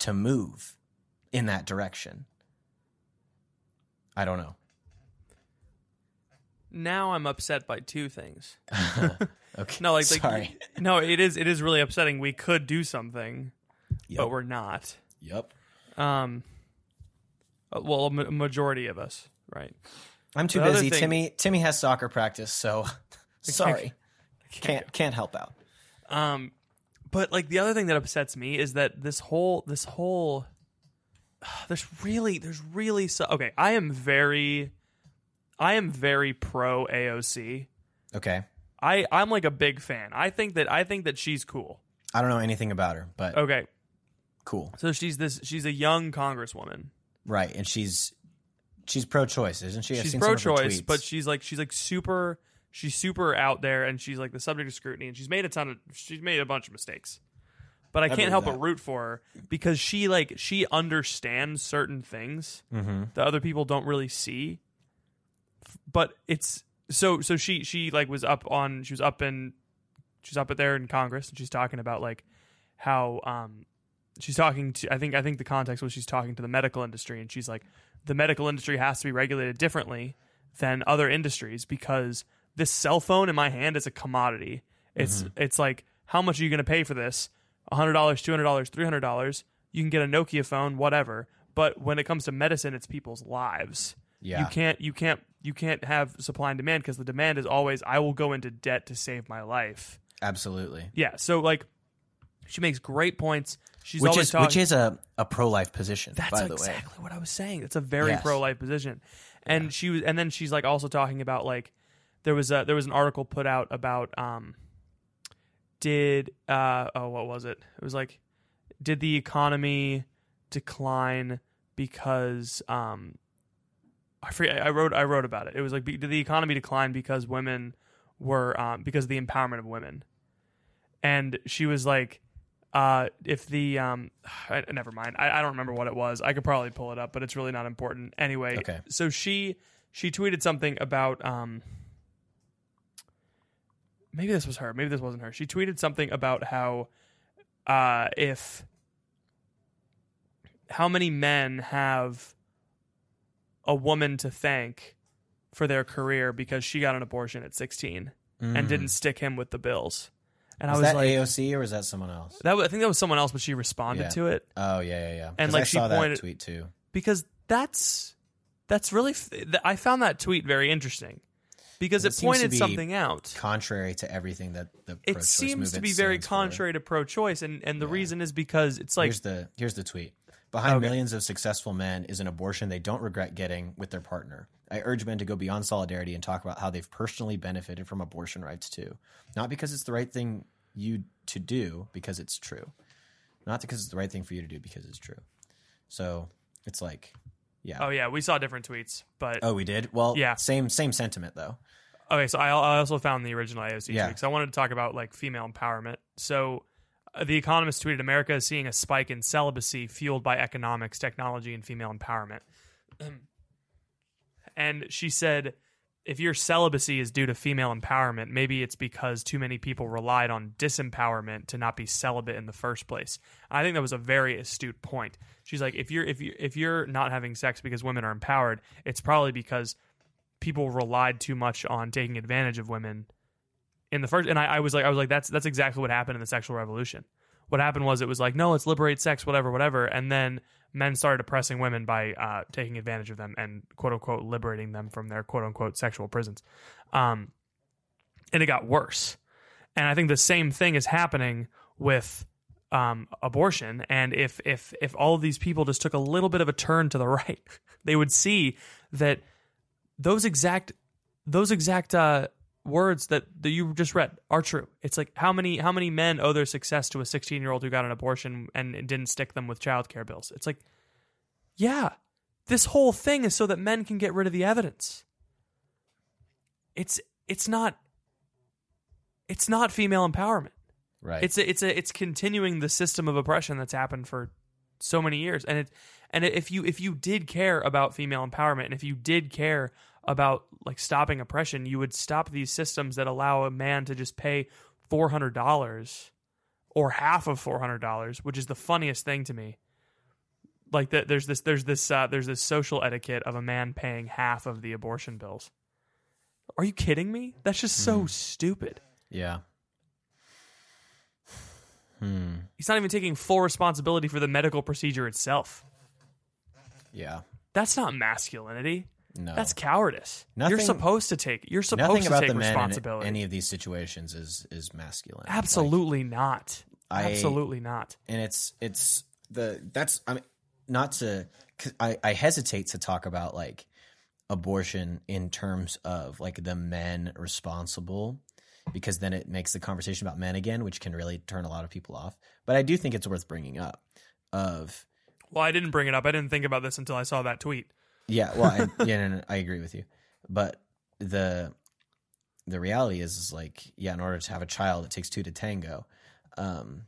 to move in that direction i don't know Now I'm upset by two things. okay No, like, like sorry no, it is it is really upsetting. We could do something, yep. but we're not. yep Um, uh, well, a majority of us, right? I'm too busy thing- timmy timmy has soccer practice so sorry can't can't help out Um, but like the other thing that upsets me is that this whole this whole there's really there's really so okay. I am very, I am very pro AOC. Okay. I I'm like a big fan. I think that I think that she's cool. I don't know anything about her, but Okay, cool. so she's this she's a young congresswoman. Right, and she's she's pro-choice, isn't she? I've she's seen some of her pro-choice, but she's like she's like super she's super out there, and she's like the subject of scrutiny, and she's made a ton of she's made a bunch of mistakes. But I, can't help that. but root for her because she like she understands certain things Mhm. that other people don't really see. But it's so so she she like was up on she was up in she's up at there in Congress and she's talking about like how um she's talking to I think I think the context was she's talking to the medical industry and she's like the medical industry has to be regulated differently than other industries because this cell phone in my hand is a commodity. It's mm-hmm. it's like how much are you going to pay for this? $100, $200, $300. You can get a Nokia phone, whatever. But when it comes to medicine, it's people's lives. Yeah. You can't you can't you can't have supply and demand because the demand is always I will go into debt to save my life. Absolutely. Yeah, so like she makes great points. She's Which is talking which is a, a pro-life position, that's by the way. exactly what I was saying. It's a very Yes. pro life position. And she was and then she's like also talking about like there was a there was an article put out about um did uh oh what was it? It was like did the economy decline because um I forget I wrote I wrote about it. It was like did the economy decline because women were um because of the empowerment of women. And she was like uh, if the um, I, never mind. I, I don't remember what it was. I could probably pull it up, but it's really not important. Anyway, Okay. so she she tweeted something about um, maybe this was her. Maybe this wasn't her. She tweeted something about how uh, if how many men have a woman to thank for their career because she got an abortion at 16 and didn't stick him with the bills. And Was I was that like, AOC or was that someone else? that was, I think that was someone else, but she responded Yeah. to it Oh yeah, yeah, yeah. And like, I she pointed- that tweet too. because that's that's really th- I found that tweet very interesting because It it, pointed something out. Contrary to everything that the It seems to be very stands for. contrary to pro-choice, and and the reason is because it's like here's the here's the tweet. Behind Okay. millions of successful men is an abortion they don't regret getting with their partner. I urge men to go beyond solidarity and talk about how they've personally benefited from abortion rights too. Not because it's the right thing you to do, because it's true. Not because it's the right thing for you to do, because it's true. So it's like, yeah. oh yeah, we saw different tweets, but Oh, we did. Well, Yeah. Same same sentiment though. Okay, so I, I also found the original AOC Yeah. tweet because I wanted to talk about like female empowerment. So, uh, the Economist tweeted, "America is seeing a spike in celibacy fueled by economics, technology, and female empowerment." and she said, "If your celibacy is due to female empowerment, maybe it's because too many people relied on disempowerment to not be celibate in the first place." I think that was a very astute point. She's like, "If you're if you if you're not having sex because women are empowered, it's probably because." people relied too much on taking advantage of women in the first and I, I was like I was like that's that's exactly what happened in the sexual revolution. What happened was it was like, no, let's liberate sex, whatever, whatever, and then men started oppressing women by uh, taking advantage of them and quote unquote liberating them from their quote unquote sexual prisons. Um, and it got worse. And I think the same thing is happening with um, abortion. And if if if all of these people just took a little bit of a turn to the right, they would see that those exact those exact uh, words that, that you just read are true. It's like how many how many men owe their success to a 16 year old who got an abortion and didn't stick them with childcare bills. It's like, yeah, this whole thing is so that men can get rid of the evidence. It's it's not it's not female empowerment. Right. It's a, it's a, it's continuing the system of oppression that's happened for so many years, and it and if you if you did care about female empowerment, and if you did care about like stopping oppression, you would stop these systems that allow a man to just pay four hundred dollars or half of four hundred dollars, which is the funniest thing to me. Like that, there's this there's this uh, there's this social etiquette of a man paying half of the abortion bills. Are you kidding me? That's just so stupid. yeah. Hmm. He's not even taking full responsibility for the medical procedure itself. Yeah. That's not masculinity. No. That's cowardice. Nothing- you're supposed to take. You're supposed Nothing to about take the men in responsibility. any of these situations is is masculine. Like, Absolutely not. I- Absolutely not. and it's it's the that's I mean not to I, I hesitate to talk about like abortion in terms of like the men responsible because then it makes the conversation about men again which can really turn a lot of people off but i do think it's worth bringing up of Well, I didn't bring it up. I didn't think about this until I saw that tweet. Yeah well I, yeah no, no, i agree with you. But the the reality is, is like yeah in order to have a child it takes two to tango. Um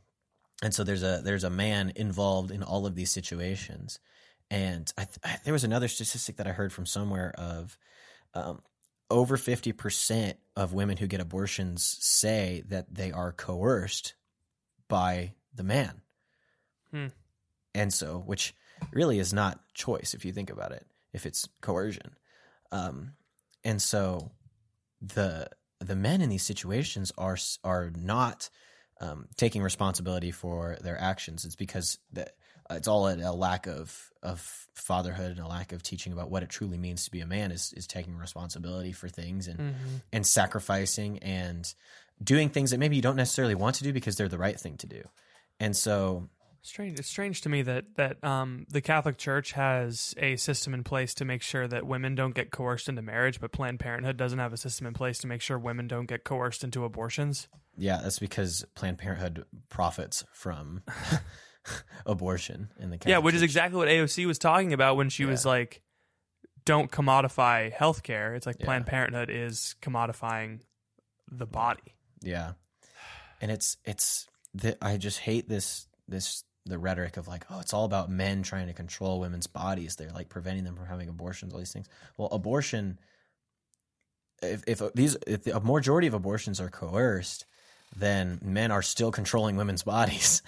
and so there's a there's a man involved in all of these situations. And I, I there was another statistic that i heard from somewhere of um over 50% of women who get abortions say that they are coerced by the man. Hmm. and so which really is not choice if you think about it if it's coercion um and so the the men in these situations are are not um, taking responsibility for their actions. It's because that it's all a, a lack of of fatherhood and a lack of teaching about what it truly means to be a man is is taking responsibility for things and and sacrificing and doing things that maybe you don't necessarily want to do because they're the right thing to do. And so Strange. It's strange to me that that um, the Catholic Church has a system in place to make sure that women don't get coerced into marriage, but Planned Parenthood doesn't have a system in place to make sure women don't get coerced into abortions. yeah, that's because Planned Parenthood profits from abortion in the Catholic yeah, which is exactly what AOC was talking about when she was like, "Don't commodify healthcare." It's like Yeah. Planned Parenthood is commodifying the body. Yeah, and it's it's the, I just hate this this the rhetoric of like oh it's all about men trying to control women's bodies. They're like preventing them from having abortions. All these things. Well, abortion. If if these if the, a majority of abortions are coerced, then men are still controlling women's bodies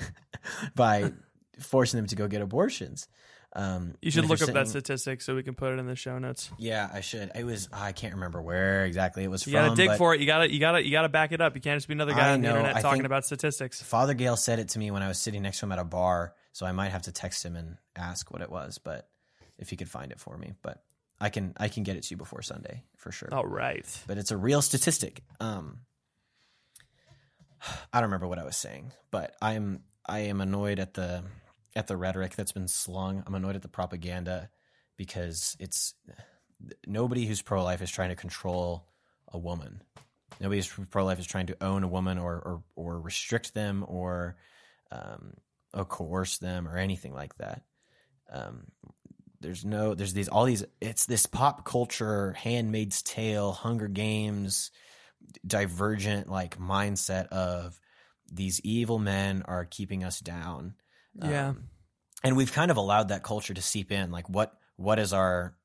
by forcing them to go get abortions. Um, You should look up that statistic so we can put it in the show notes. Yeah, I should. It was I can't remember where exactly it was You from. gotta dig for it. You gotta you gotta you gotta back it up. You can't just be another guy I on the internet I talking about statistics. Father Gale said it to me when I was sitting next to him at a bar, so I might have to text him and ask what it was, but if he could find it for me. But I can I can get it to you before Sunday for sure. All right. But it's a real statistic. Um I don't remember what I was saying, but I'm I am annoyed at the at the rhetoric that's been slung. I'm annoyed at the propaganda because it's nobody who's pro life is trying to control a woman. Nobody who's pro life is trying to own a woman or or, or restrict them or um, or coerce them or anything like that. Um, there's no there's these all these it's this pop culture handmaid's tale hunger games divergent like mindset of these evil men are keeping us down Yeah. Um, and we've kind of allowed that culture to seep in like what what is our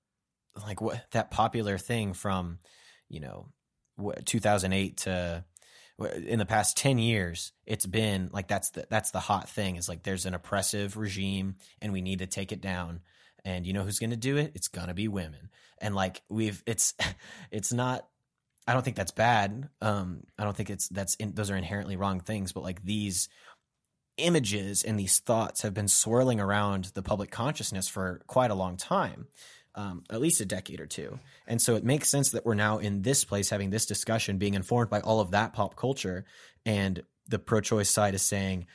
like what that popular thing from you know 2008 to in the past 10 years it's been like that's the that's the hot thing is like there's an oppressive regime and we need to take it down. And you know who's going to do it? It's going to be women. And like we've it's it's not i don't think that's bad. Um i don't think it's that's in, those are inherently wrong things but like these images and these thoughts have been swirling around the public consciousness for quite a long time um, at least a decade or two. And so it makes sense that we're now in this place having this discussion, being informed by all of that pop culture. And the pro choice side is saying,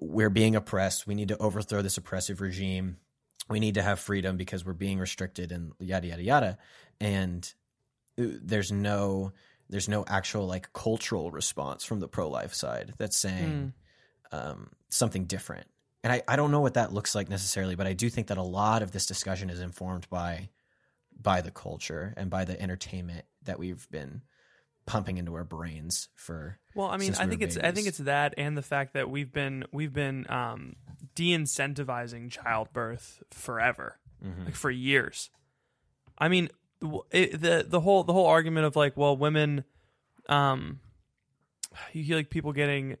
we're being oppressed. We need to overthrow this oppressive regime. We need to have freedom because we're being restricted and yada, yada, yada. And uh, there's no. There's no actual like cultural response from the pro life side that's saying um, something different. And I, I don't know what that looks like necessarily, but I do think that a lot of this discussion is informed by by the culture and by the entertainment that we've been pumping into our brains for Well, I mean, I we think it's I think it's that and the fact that we've been we've been um, de-incentivizing childbirth forever, Mhm. like for years. I mean, it, the the whole the whole argument of like, well, women, um, you hear like people getting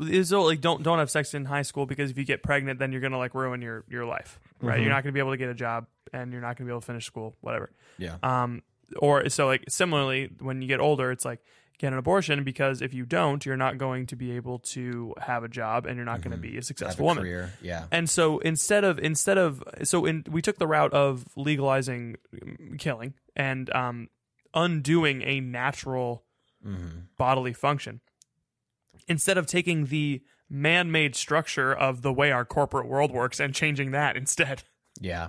is like don't don't have sex in high school because if you get pregnant, then you're gonna like ruin your your life, right? Mhm. You're not gonna be able to get a job and you're not gonna be able to finish school, whatever. yeah Um, or so like similarly, when you get older, it's like get an abortion because if you don't, you're not going to be able to have a job and you're not going to be a successful a woman. career yeah And so instead of instead of so in we took the route of legalizing mm, killing and um, undoing a natural hmm bodily function. Instead of taking the man-made structure of the way our corporate world works and changing that instead Yeah.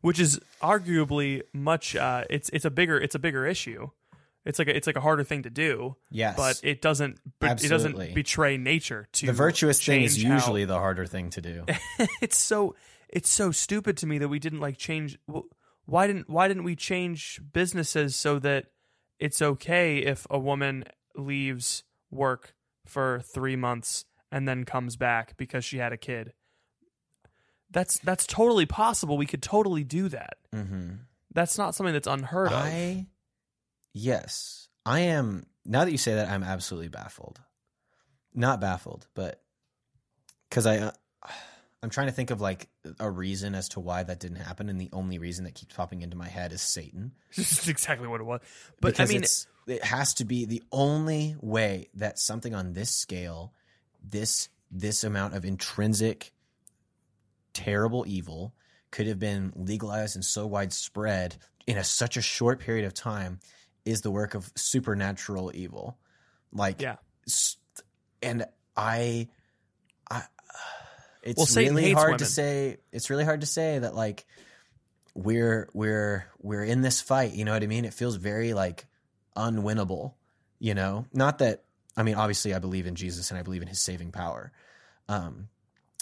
which is arguably much uh, it's it's a bigger it's a bigger issue it's like a, it's like a harder thing to do Yes. but it doesn't but it doesn't betray nature to the virtuous thing is change how- usually the harder thing to do. it's so it's so stupid to me that we didn't like change why didn't why didn't we change businesses so that it's okay if a woman leaves work for 3 months and then comes back because she had a kid that's that's totally possible we could totally do that mm-hmm. that's not something that's unheard of I yes, I am. Now that you say that, I'm absolutely baffled. Not baffled, but because I, uh, I'm trying to think of like a reason as to why that didn't happen, and the only reason that keeps popping into my head is Satan. This is exactly what it was but because i mean it has to be the only way that something on this scale, this this amount of intrinsic terrible evil could have been legalized and so widespread in a, such a short period of time is the work of supernatural evil like Yeah. s- and i i it's Well, really hard women. to say it's really hard to say that like we're we're we're in this fight you know what i mean it feels very like unwinnable you know? Not that i mean obviously i believe in jesus and i believe in his saving power. Um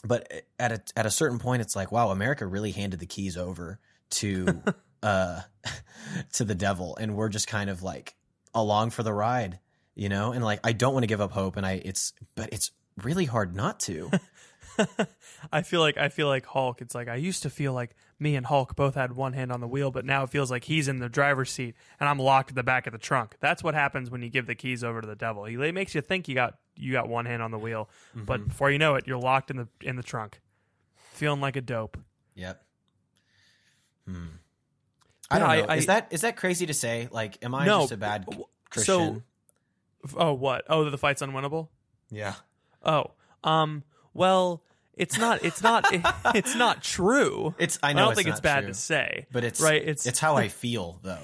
but at a at a certain point it's like wow america really handed the keys over to uh to the devil. And we're just kind of like along for the ride you know? And like i don't want to give up hope and i it's but it's really hard not to I feel like I feel like Hulk. It's like I used to feel like me and Hulk both had one hand on the wheel, but now it feels like he's in the driver's seat and I'm locked at the back of the trunk. That's what happens when you give the keys over to the devil. He makes you think you got you got one hand on the wheel, but before you know it, you're locked in the in the trunk, feeling like a dope. Yep. Hmm. I don't know. I- is that is that crazy to say? Like, am I No, just a bad Christian? F- Oh, what? Oh, the fight's unwinnable. yeah. Oh, um, well, it's not. It's not. it's not true. It's. I I don't it's think it's bad true, to say, but it's right. It's It's how I feel, though.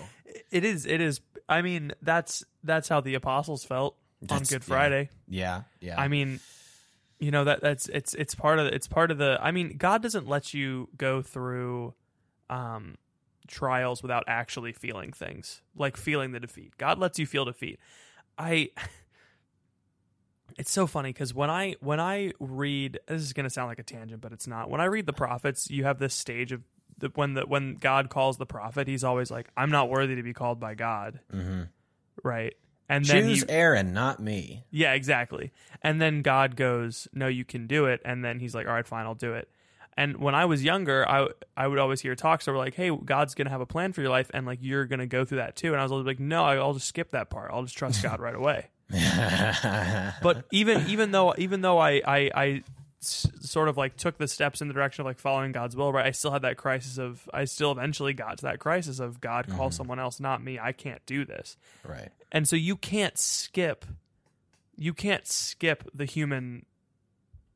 It is. It is. I mean, that's that's how the apostles felt on That's- Good yeah. Friday. Yeah. Yeah. I mean, you know that that's it's it's part of it's part of the. I mean, God doesn't let you go through um, trials without actually feeling things, like feeling the defeat. God lets you feel defeat. I. It's so funny because when I when I read this is going to sound like a tangent, but it's not. When I read the prophets, you have this stage of the, when the when God calls the prophet, he's always like, "I'm not worthy to be called by God," hmm right? And then choose Aaron, not me. yeah, exactly. And then God goes, "No, you can do it." And then he's like, "All right, fine, I'll do it." And when I was younger, I I would always hear talks that were like, "Hey, God's gonna have a plan for your life, and like you're gonna go through that too." And I was always like, "No, I'll just skip that part. I'll just trust God right away." But even even though even though I I, sort of like took the steps in the direction of like following God's will, right? I still had that crisis of I still eventually got to that crisis of God call mm-hmm. someone else, not me. I can't do this right. and so you can't skip you can't skip the human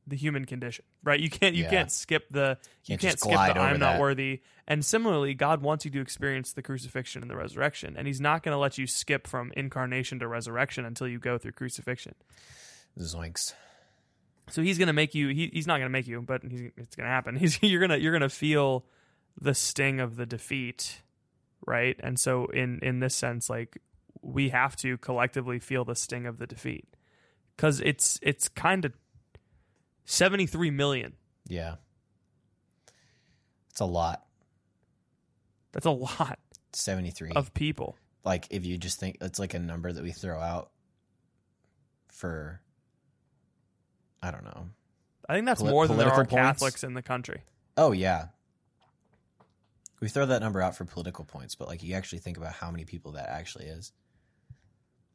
the human condition right you can't you Yeah. can't skip the you Can't can't skip the i'm not that. worthy and similarly god wants you to experience the crucifixion and the resurrection and he's not going to let you skip from incarnation to resurrection until you go through crucifixion Zoinks. so he's going to make you he, he's not going to make you but he's, it's going to happen he's you're going to you're going to feel the sting of the defeat right and so in in this sense like we have to collectively feel the sting of the defeat cuz it's it's kind of 73 million Yeah. It's a lot. that's a lot Seventy three. of people like if you just think it's like a number that we throw out for I don't know. i think that's Poli- more than there are political points? catholics in the country Oh yeah. We throw that number out for political points, but like you actually think about how many people that actually is.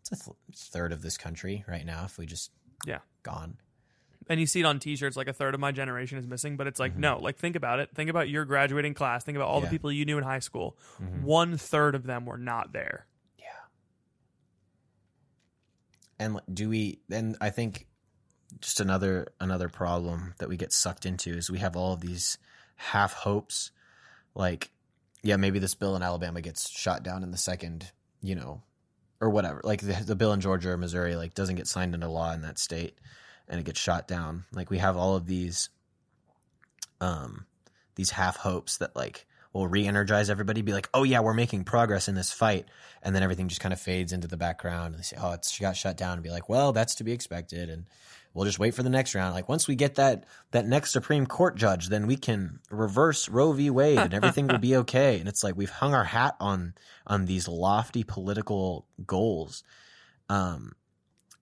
It's a th- third of this country right now if we just Yeah. gone. And you see it on t-shirts like a third of my generation is missing but it's like no like think about it. Think about your graduating class. Think about all the people you knew in high school. Mhm. one third of them were not there. Yeah. And do we and I think just another another problem that we get sucked into is we have all of these half hopes like yeah, maybe this bill in Alabama gets shot down in the second, you know, or whatever, like the, the bill in Georgia or Missouri, like doesn't get signed into law in that state, and it gets shot down. Like we have all of these, um, these half hopes that like will re-energize everybody, be like, oh yeah, we're making progress in this fight, and then everything just kind of fades into the background, and they say, oh, it's got shut down, and be like, well, that's to be expected, and we'll just wait for the next round. Like once we get that that next Supreme Court judge, then we can reverse Roe v. Wade, and everything will be okay. And it's like we've hung our hat on on these lofty political goals, um,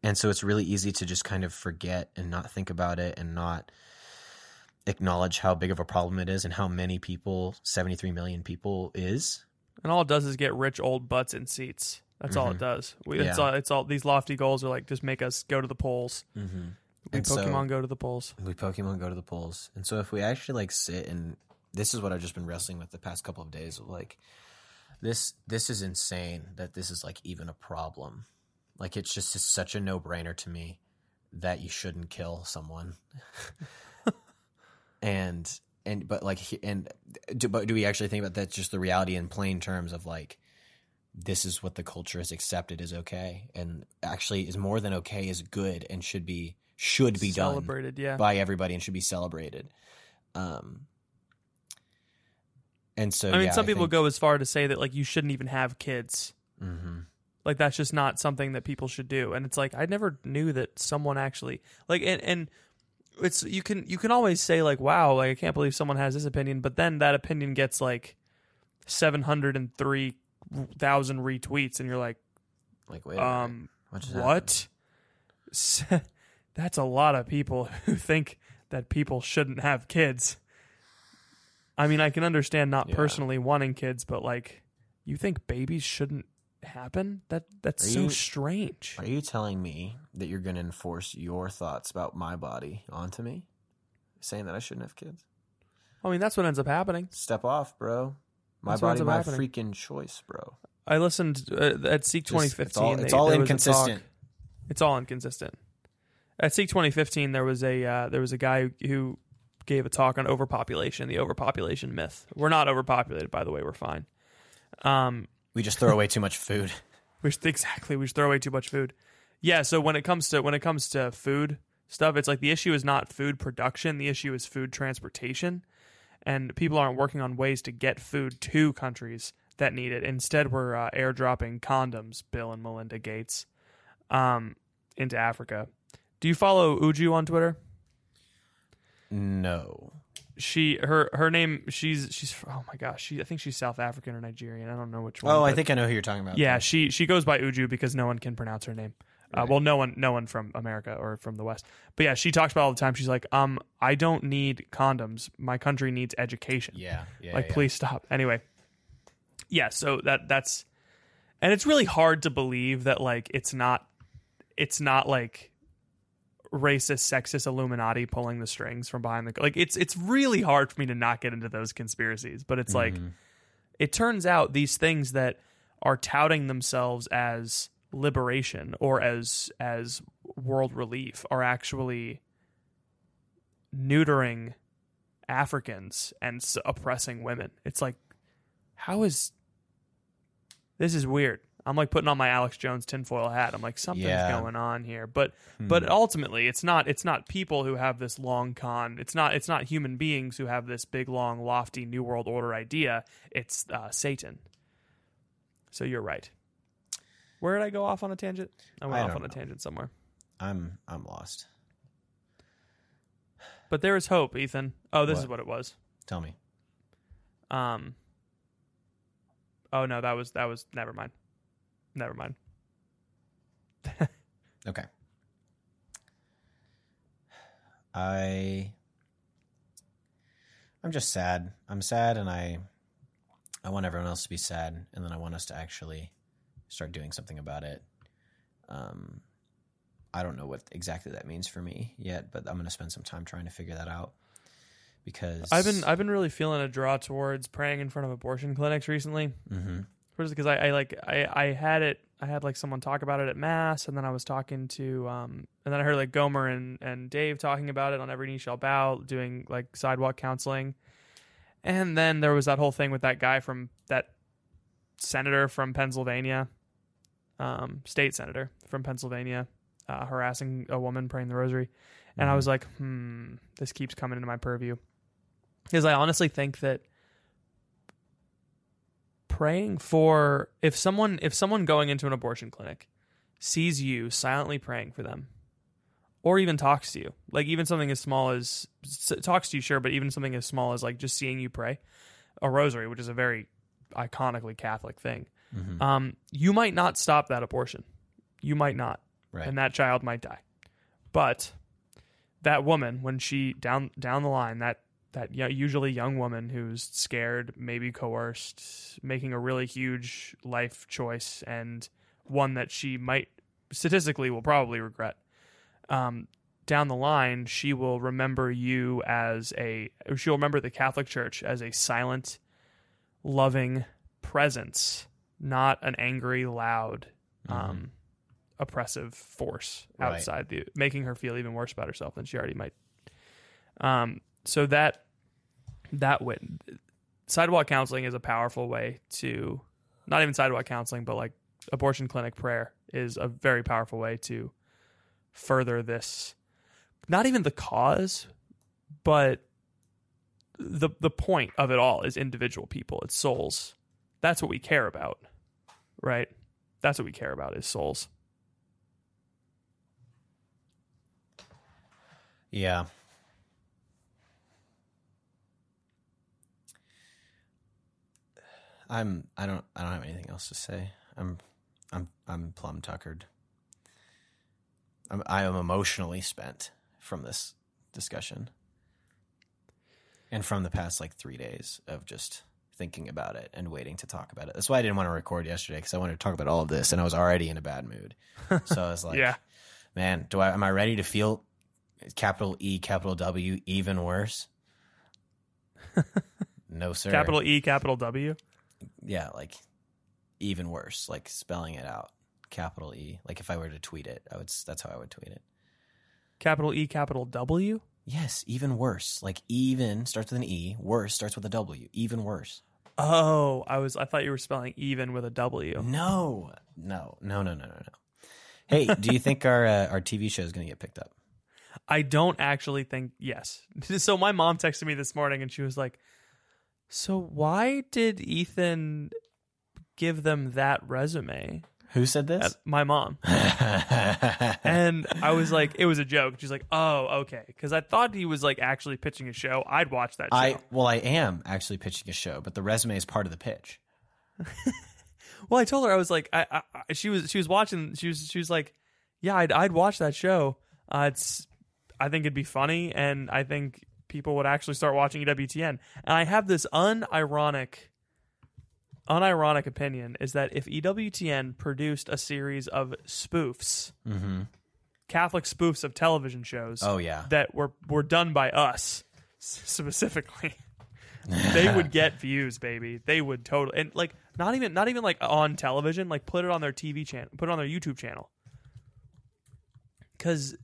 and so it's really easy to just kind of forget and not think about it and not acknowledge how big of a problem it is and how many people 73 million people is And all it does is get rich old butts in seats. That's all it does. We, It's all. It's all. These lofty goals are like just make us go to the polls. mm-hmm. We And so- Pokemon go to the polls. we Pokemon go to the polls. And so if we actually like sit and this is what I've just been wrestling with the past couple of days of like this this is insane that this is like even a problem. Like it's just it's such a no-brainer to me that you shouldn't kill someone. and and but like and do, but do we actually think about that just the reality in plain terms of like this is what the culture has accepted is okay and actually is more than okay is good and should be should be done Celebrated. Yeah. by everybody and should be celebrated. Um, and so I mean, yeah, some people think- go as far to say that like you shouldn't even have kids. Mhm. Like that's just not something that people should do. And it's like I never knew that someone actually like and and it's you can you can always say like wow like I can't believe someone has this opinion, but then that opinion gets like seven hundred and three thousand retweets, and you're like, Like, wait, um, what? What? That's a lot of people who think that people shouldn't have kids. I mean, I can understand not Yeah. personally wanting kids, but like, you think babies shouldn't happen? That that's Are so you- strange. Are you telling me that you're going to enforce your thoughts about my body onto me, saying that I shouldn't have kids? I mean, that's what ends up happening. Step off, bro. My That's body, my happening. freaking choice, bro. I listened uh, at Seek Just- it's 2015. all- they- it's all there was a inconsistent. It's all inconsistent. At Seek 2015, there was a uh, there was a guy who gave a talk on overpopulation, the overpopulation myth. We're not overpopulated, by the way. We're fine. Um, We just throw away too much food. we exactly we should throw away too much food. Yeah. So when it comes to when it comes to food stuff, it's like the issue is not food production. The issue is food transportation, and people aren't working on ways to get food to countries that need it. Instead, we're uh, airdropping condoms, Bill and Melinda Gates, um, into Africa. Do you follow Uju on Twitter? No. She her her name she's she's oh my gosh she I think she's South African or Nigerian I don't know which one. Oh, I think I know who you're talking about. yeah, she she goes by Uju because no one can pronounce her name. Uh, well, no one no one from America or from the West. But yeah, she talks about all the time. She's like, um, I don't need condoms. My country needs education. Yeah. Yeah. like, yeah. please stop. Anyway, yeah. So that that's, and it's really hard to believe that like it's not, it's not like racist, sexist Illuminati pulling the strings from behind the like. It's it's really hard for me to not get into those conspiracies. But it's like Mhm. it turns out these things that are touting themselves as liberation or as as world relief are actually neutering Africans and oppressing women. It's like how is this is weird. I'm like putting on my Alex Jones tinfoil hat. I'm like something's Yeah. going on here. But but ultimately it's not it's not people who have this long con. It's not it's not human beings who have this big long lofty new world order idea. It's uh, Satan. So you're right. Where did I go off on a tangent? I went I off on a tangent somewhere. I'm I'm lost. But there is hope, Ethan. Oh, this What? is what it was. Tell me. Um. Oh no, that was that was. Never mind. Never mind. Okay. I I'm just sad. I'm sad and I I want everyone else to be sad and then I want us to actually start doing something about it. Um I don't know what exactly that means for me yet, but I'm going to spend some time trying to figure that out because I've been I've been really feeling a draw towards praying in front of abortion clinics recently. Mhm. Because I, I like I, I had it I had like someone talk about it at mass, and then I was talking to um and then I heard like Gomer and and Dave talking about it on Every Knee Shall Bow, doing like sidewalk counseling, and then there was that whole thing with that guy from that senator from Pennsylvania. um, state senator from Pennsylvania uh, harassing a woman praying the rosary, and I was like, hmm, this keeps coming into my purview. Because I honestly think that praying for if someone if someone going into an abortion clinic sees you silently praying for them or even talks to you like even something as small as talks to you sure but even something as small as like just seeing you pray a rosary which is a very iconically catholic thing Mhm. um, you might not stop that abortion you might not Right. and that child might die but that woman when she down down the line that that yo- usually young woman who's scared maybe coerced making a really huge life choice and one that she might statistically will probably regret. Um, down the line she will remember you as a she'll remember the catholic church as a silent loving presence not an angry loud um, oppressive force Right. outside the making her feel even worse about herself than she already might. Um, so that that way sidewalk counseling is a powerful way to not even sidewalk counseling but like abortion clinic prayer is a very powerful way to further this. Not even the cause but the the point of it all is individual people. It's souls. That's what we care about right? That's what we care about is souls. Yeah. I'm I don't I don't have anything else to say. I'm I'm I'm plumb tuckered. I'm I am emotionally spent from this discussion. And from the past like 3 days of just thinking about it and waiting to talk about it. That's why I didn't want to record yesterday cuz I wanted to talk about all of this and I was already in a bad mood. So I was like, yeah man, do I am I ready to feel capital E, capital W even worse? no, sir. capital e capital w yeah, like even worse, like spelling it out, capital E. Like if I were to tweet it, I would. That's how I would tweet it. capital e capital w Yes, even worse. Like even starts with an E, worse starts with a W. Even worse. oh i was i thought you were spelling even with a w No, no, no, no, no, no, no. Hey, do you think our uh, our TV show is going to get picked up? I don't actually think yes. So my mom texted me this morning and she was like, "So why did Ethan give them that resume?" Who said Uh, this? my mom. And I was like, it was a joke. She's like, "Oh, okay." Cuz I thought he was like actually pitching a show. I'd watch that show. I well, I am actually pitching a show, but the resume is part of the pitch. Well, I told her I was like, I, I, I she was she was watching. She was she was like, yeah, I'd I'd watch that show. Uh, it's I think it'd be funny, and I think people would actually start watching EWTN. And I have this unironic, unironic opinion is that if EWTN produced a series of spoofs, Mm-hmm. Catholic spoofs of television shows Oh yeah, that were were done by us specifically. they would get views, baby. They would totally and like not even not even like on television. Like put it on their TV channel, put it on their YouTube channel. Because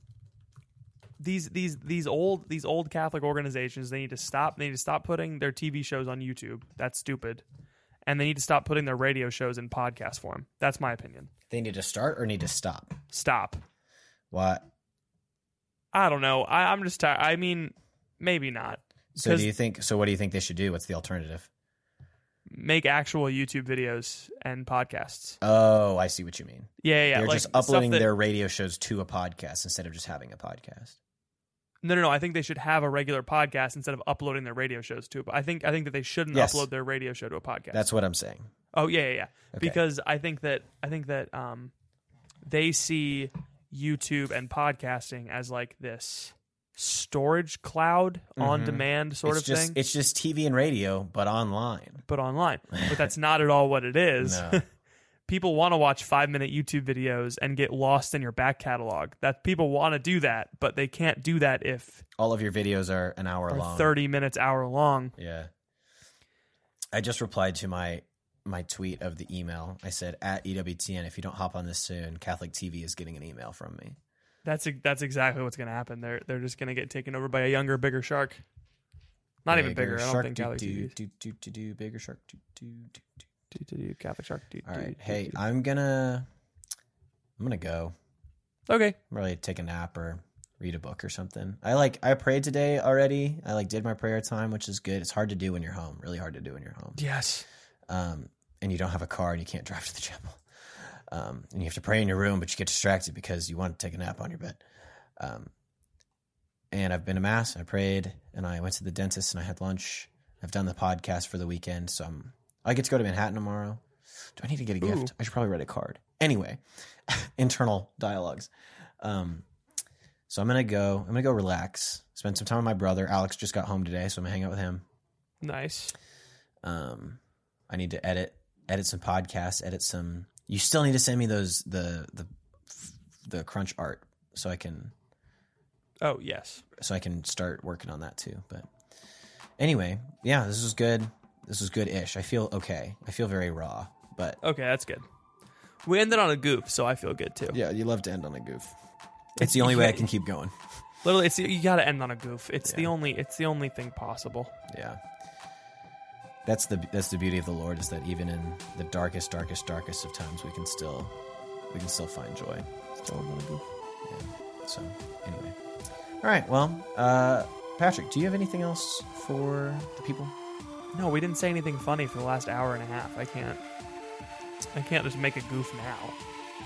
these these these old these old Catholic organizations they need to stop. They need to stop putting their TV shows on YouTube. That's stupid. And they need to stop putting their radio shows in podcast form. That's my opinion. they need to start or need to stop. Stop. What? I don't know. I, I'm just. tired. I mean, maybe not. So do you think? So what do you think they should do? What's the alternative? make actual YouTube videos and podcasts. Oh, I see what you mean. Yeah, yeah. yeah. They're like just uploading that- their radio shows to a podcast instead of just having a podcast. No, no, no. I think they should have a regular podcast instead of uploading their radio shows to. But I think I think that they shouldn't Yes. upload their radio show to a podcast. That's what I'm saying. oh yeah, yeah, yeah. Okay. Because I think that I think that um, they see YouTube and podcasting as like this storage cloud on demand sort Mm-hmm. it's of just thing, it's just TV and radio, but online. but online. But that's not at all what it is. No. People want to watch five minute YouTube videos and get lost in your back catalog. That people want to do that, but they can't do that if All of your videos are an hour are long. thirty minutes, hour long. Yeah. I just replied to my my tweet of the email. I said at EWTN, if you don't hop on this soon, Catholic TV is getting an email from me. That's that's exactly what's going to happen. They're they're just going to get taken over by a younger, bigger shark. Not even bigger. I don't shark, think do, Catholic do, TV do, do, do, do, bigger shark. Do, do, do, do. Do, do, do, Catholic shark. Do, All right. Hey. I'm gonna I'm gonna go. Okay. Really take a nap or read a book or something. I like I prayed today already. I like did my prayer time, which is good. It's hard to do when you're home. Really hard to do when you're home. Yes. Um, and you don't have a car and you can't drive to the chapel. Um, and you have to pray in your room, but you get distracted because you want to take a nap on your bed. Um, and I've been to mass and I prayed and I went to the dentist and I had lunch. I've done the podcast for the weekend, so I'm, I get to go to Manhattan tomorrow. Do I need to get a Ooh. gift? I should probably write a card. Anyway, internal dialogues. Um, so I'm gonna go. I'm gonna go relax. Spend some time with my brother. Alex just got home today, so I'm gonna hang out with him. Nice. Um, I need to edit edit some podcasts, edit some. You still need to send me those the the the crunch art so I can Oh yes. so I can start working on that too. But anyway, yeah, this was good. This was good ish. I feel okay. I feel very raw, but Okay, that's good. We ended on a goof, so I feel good too. yeah, you love to end on a goof. It's the only way I can keep going. Literally, it's you got to end on a goof. It's the only it's the only thing possible. Yeah. That's the that's the beauty of the Lord is that even in the darkest, darkest, darkest of times, we can still we can still find joy. Still end on a goof. So anyway, all right. Well, uh, Patrick, do you have anything else for the people? No, we didn't say anything funny for the last hour and a half. I can't. I can't just make a goof now.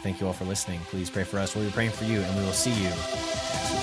Thank you all for listening. Please pray for us. We'll be praying for you, and we will see you.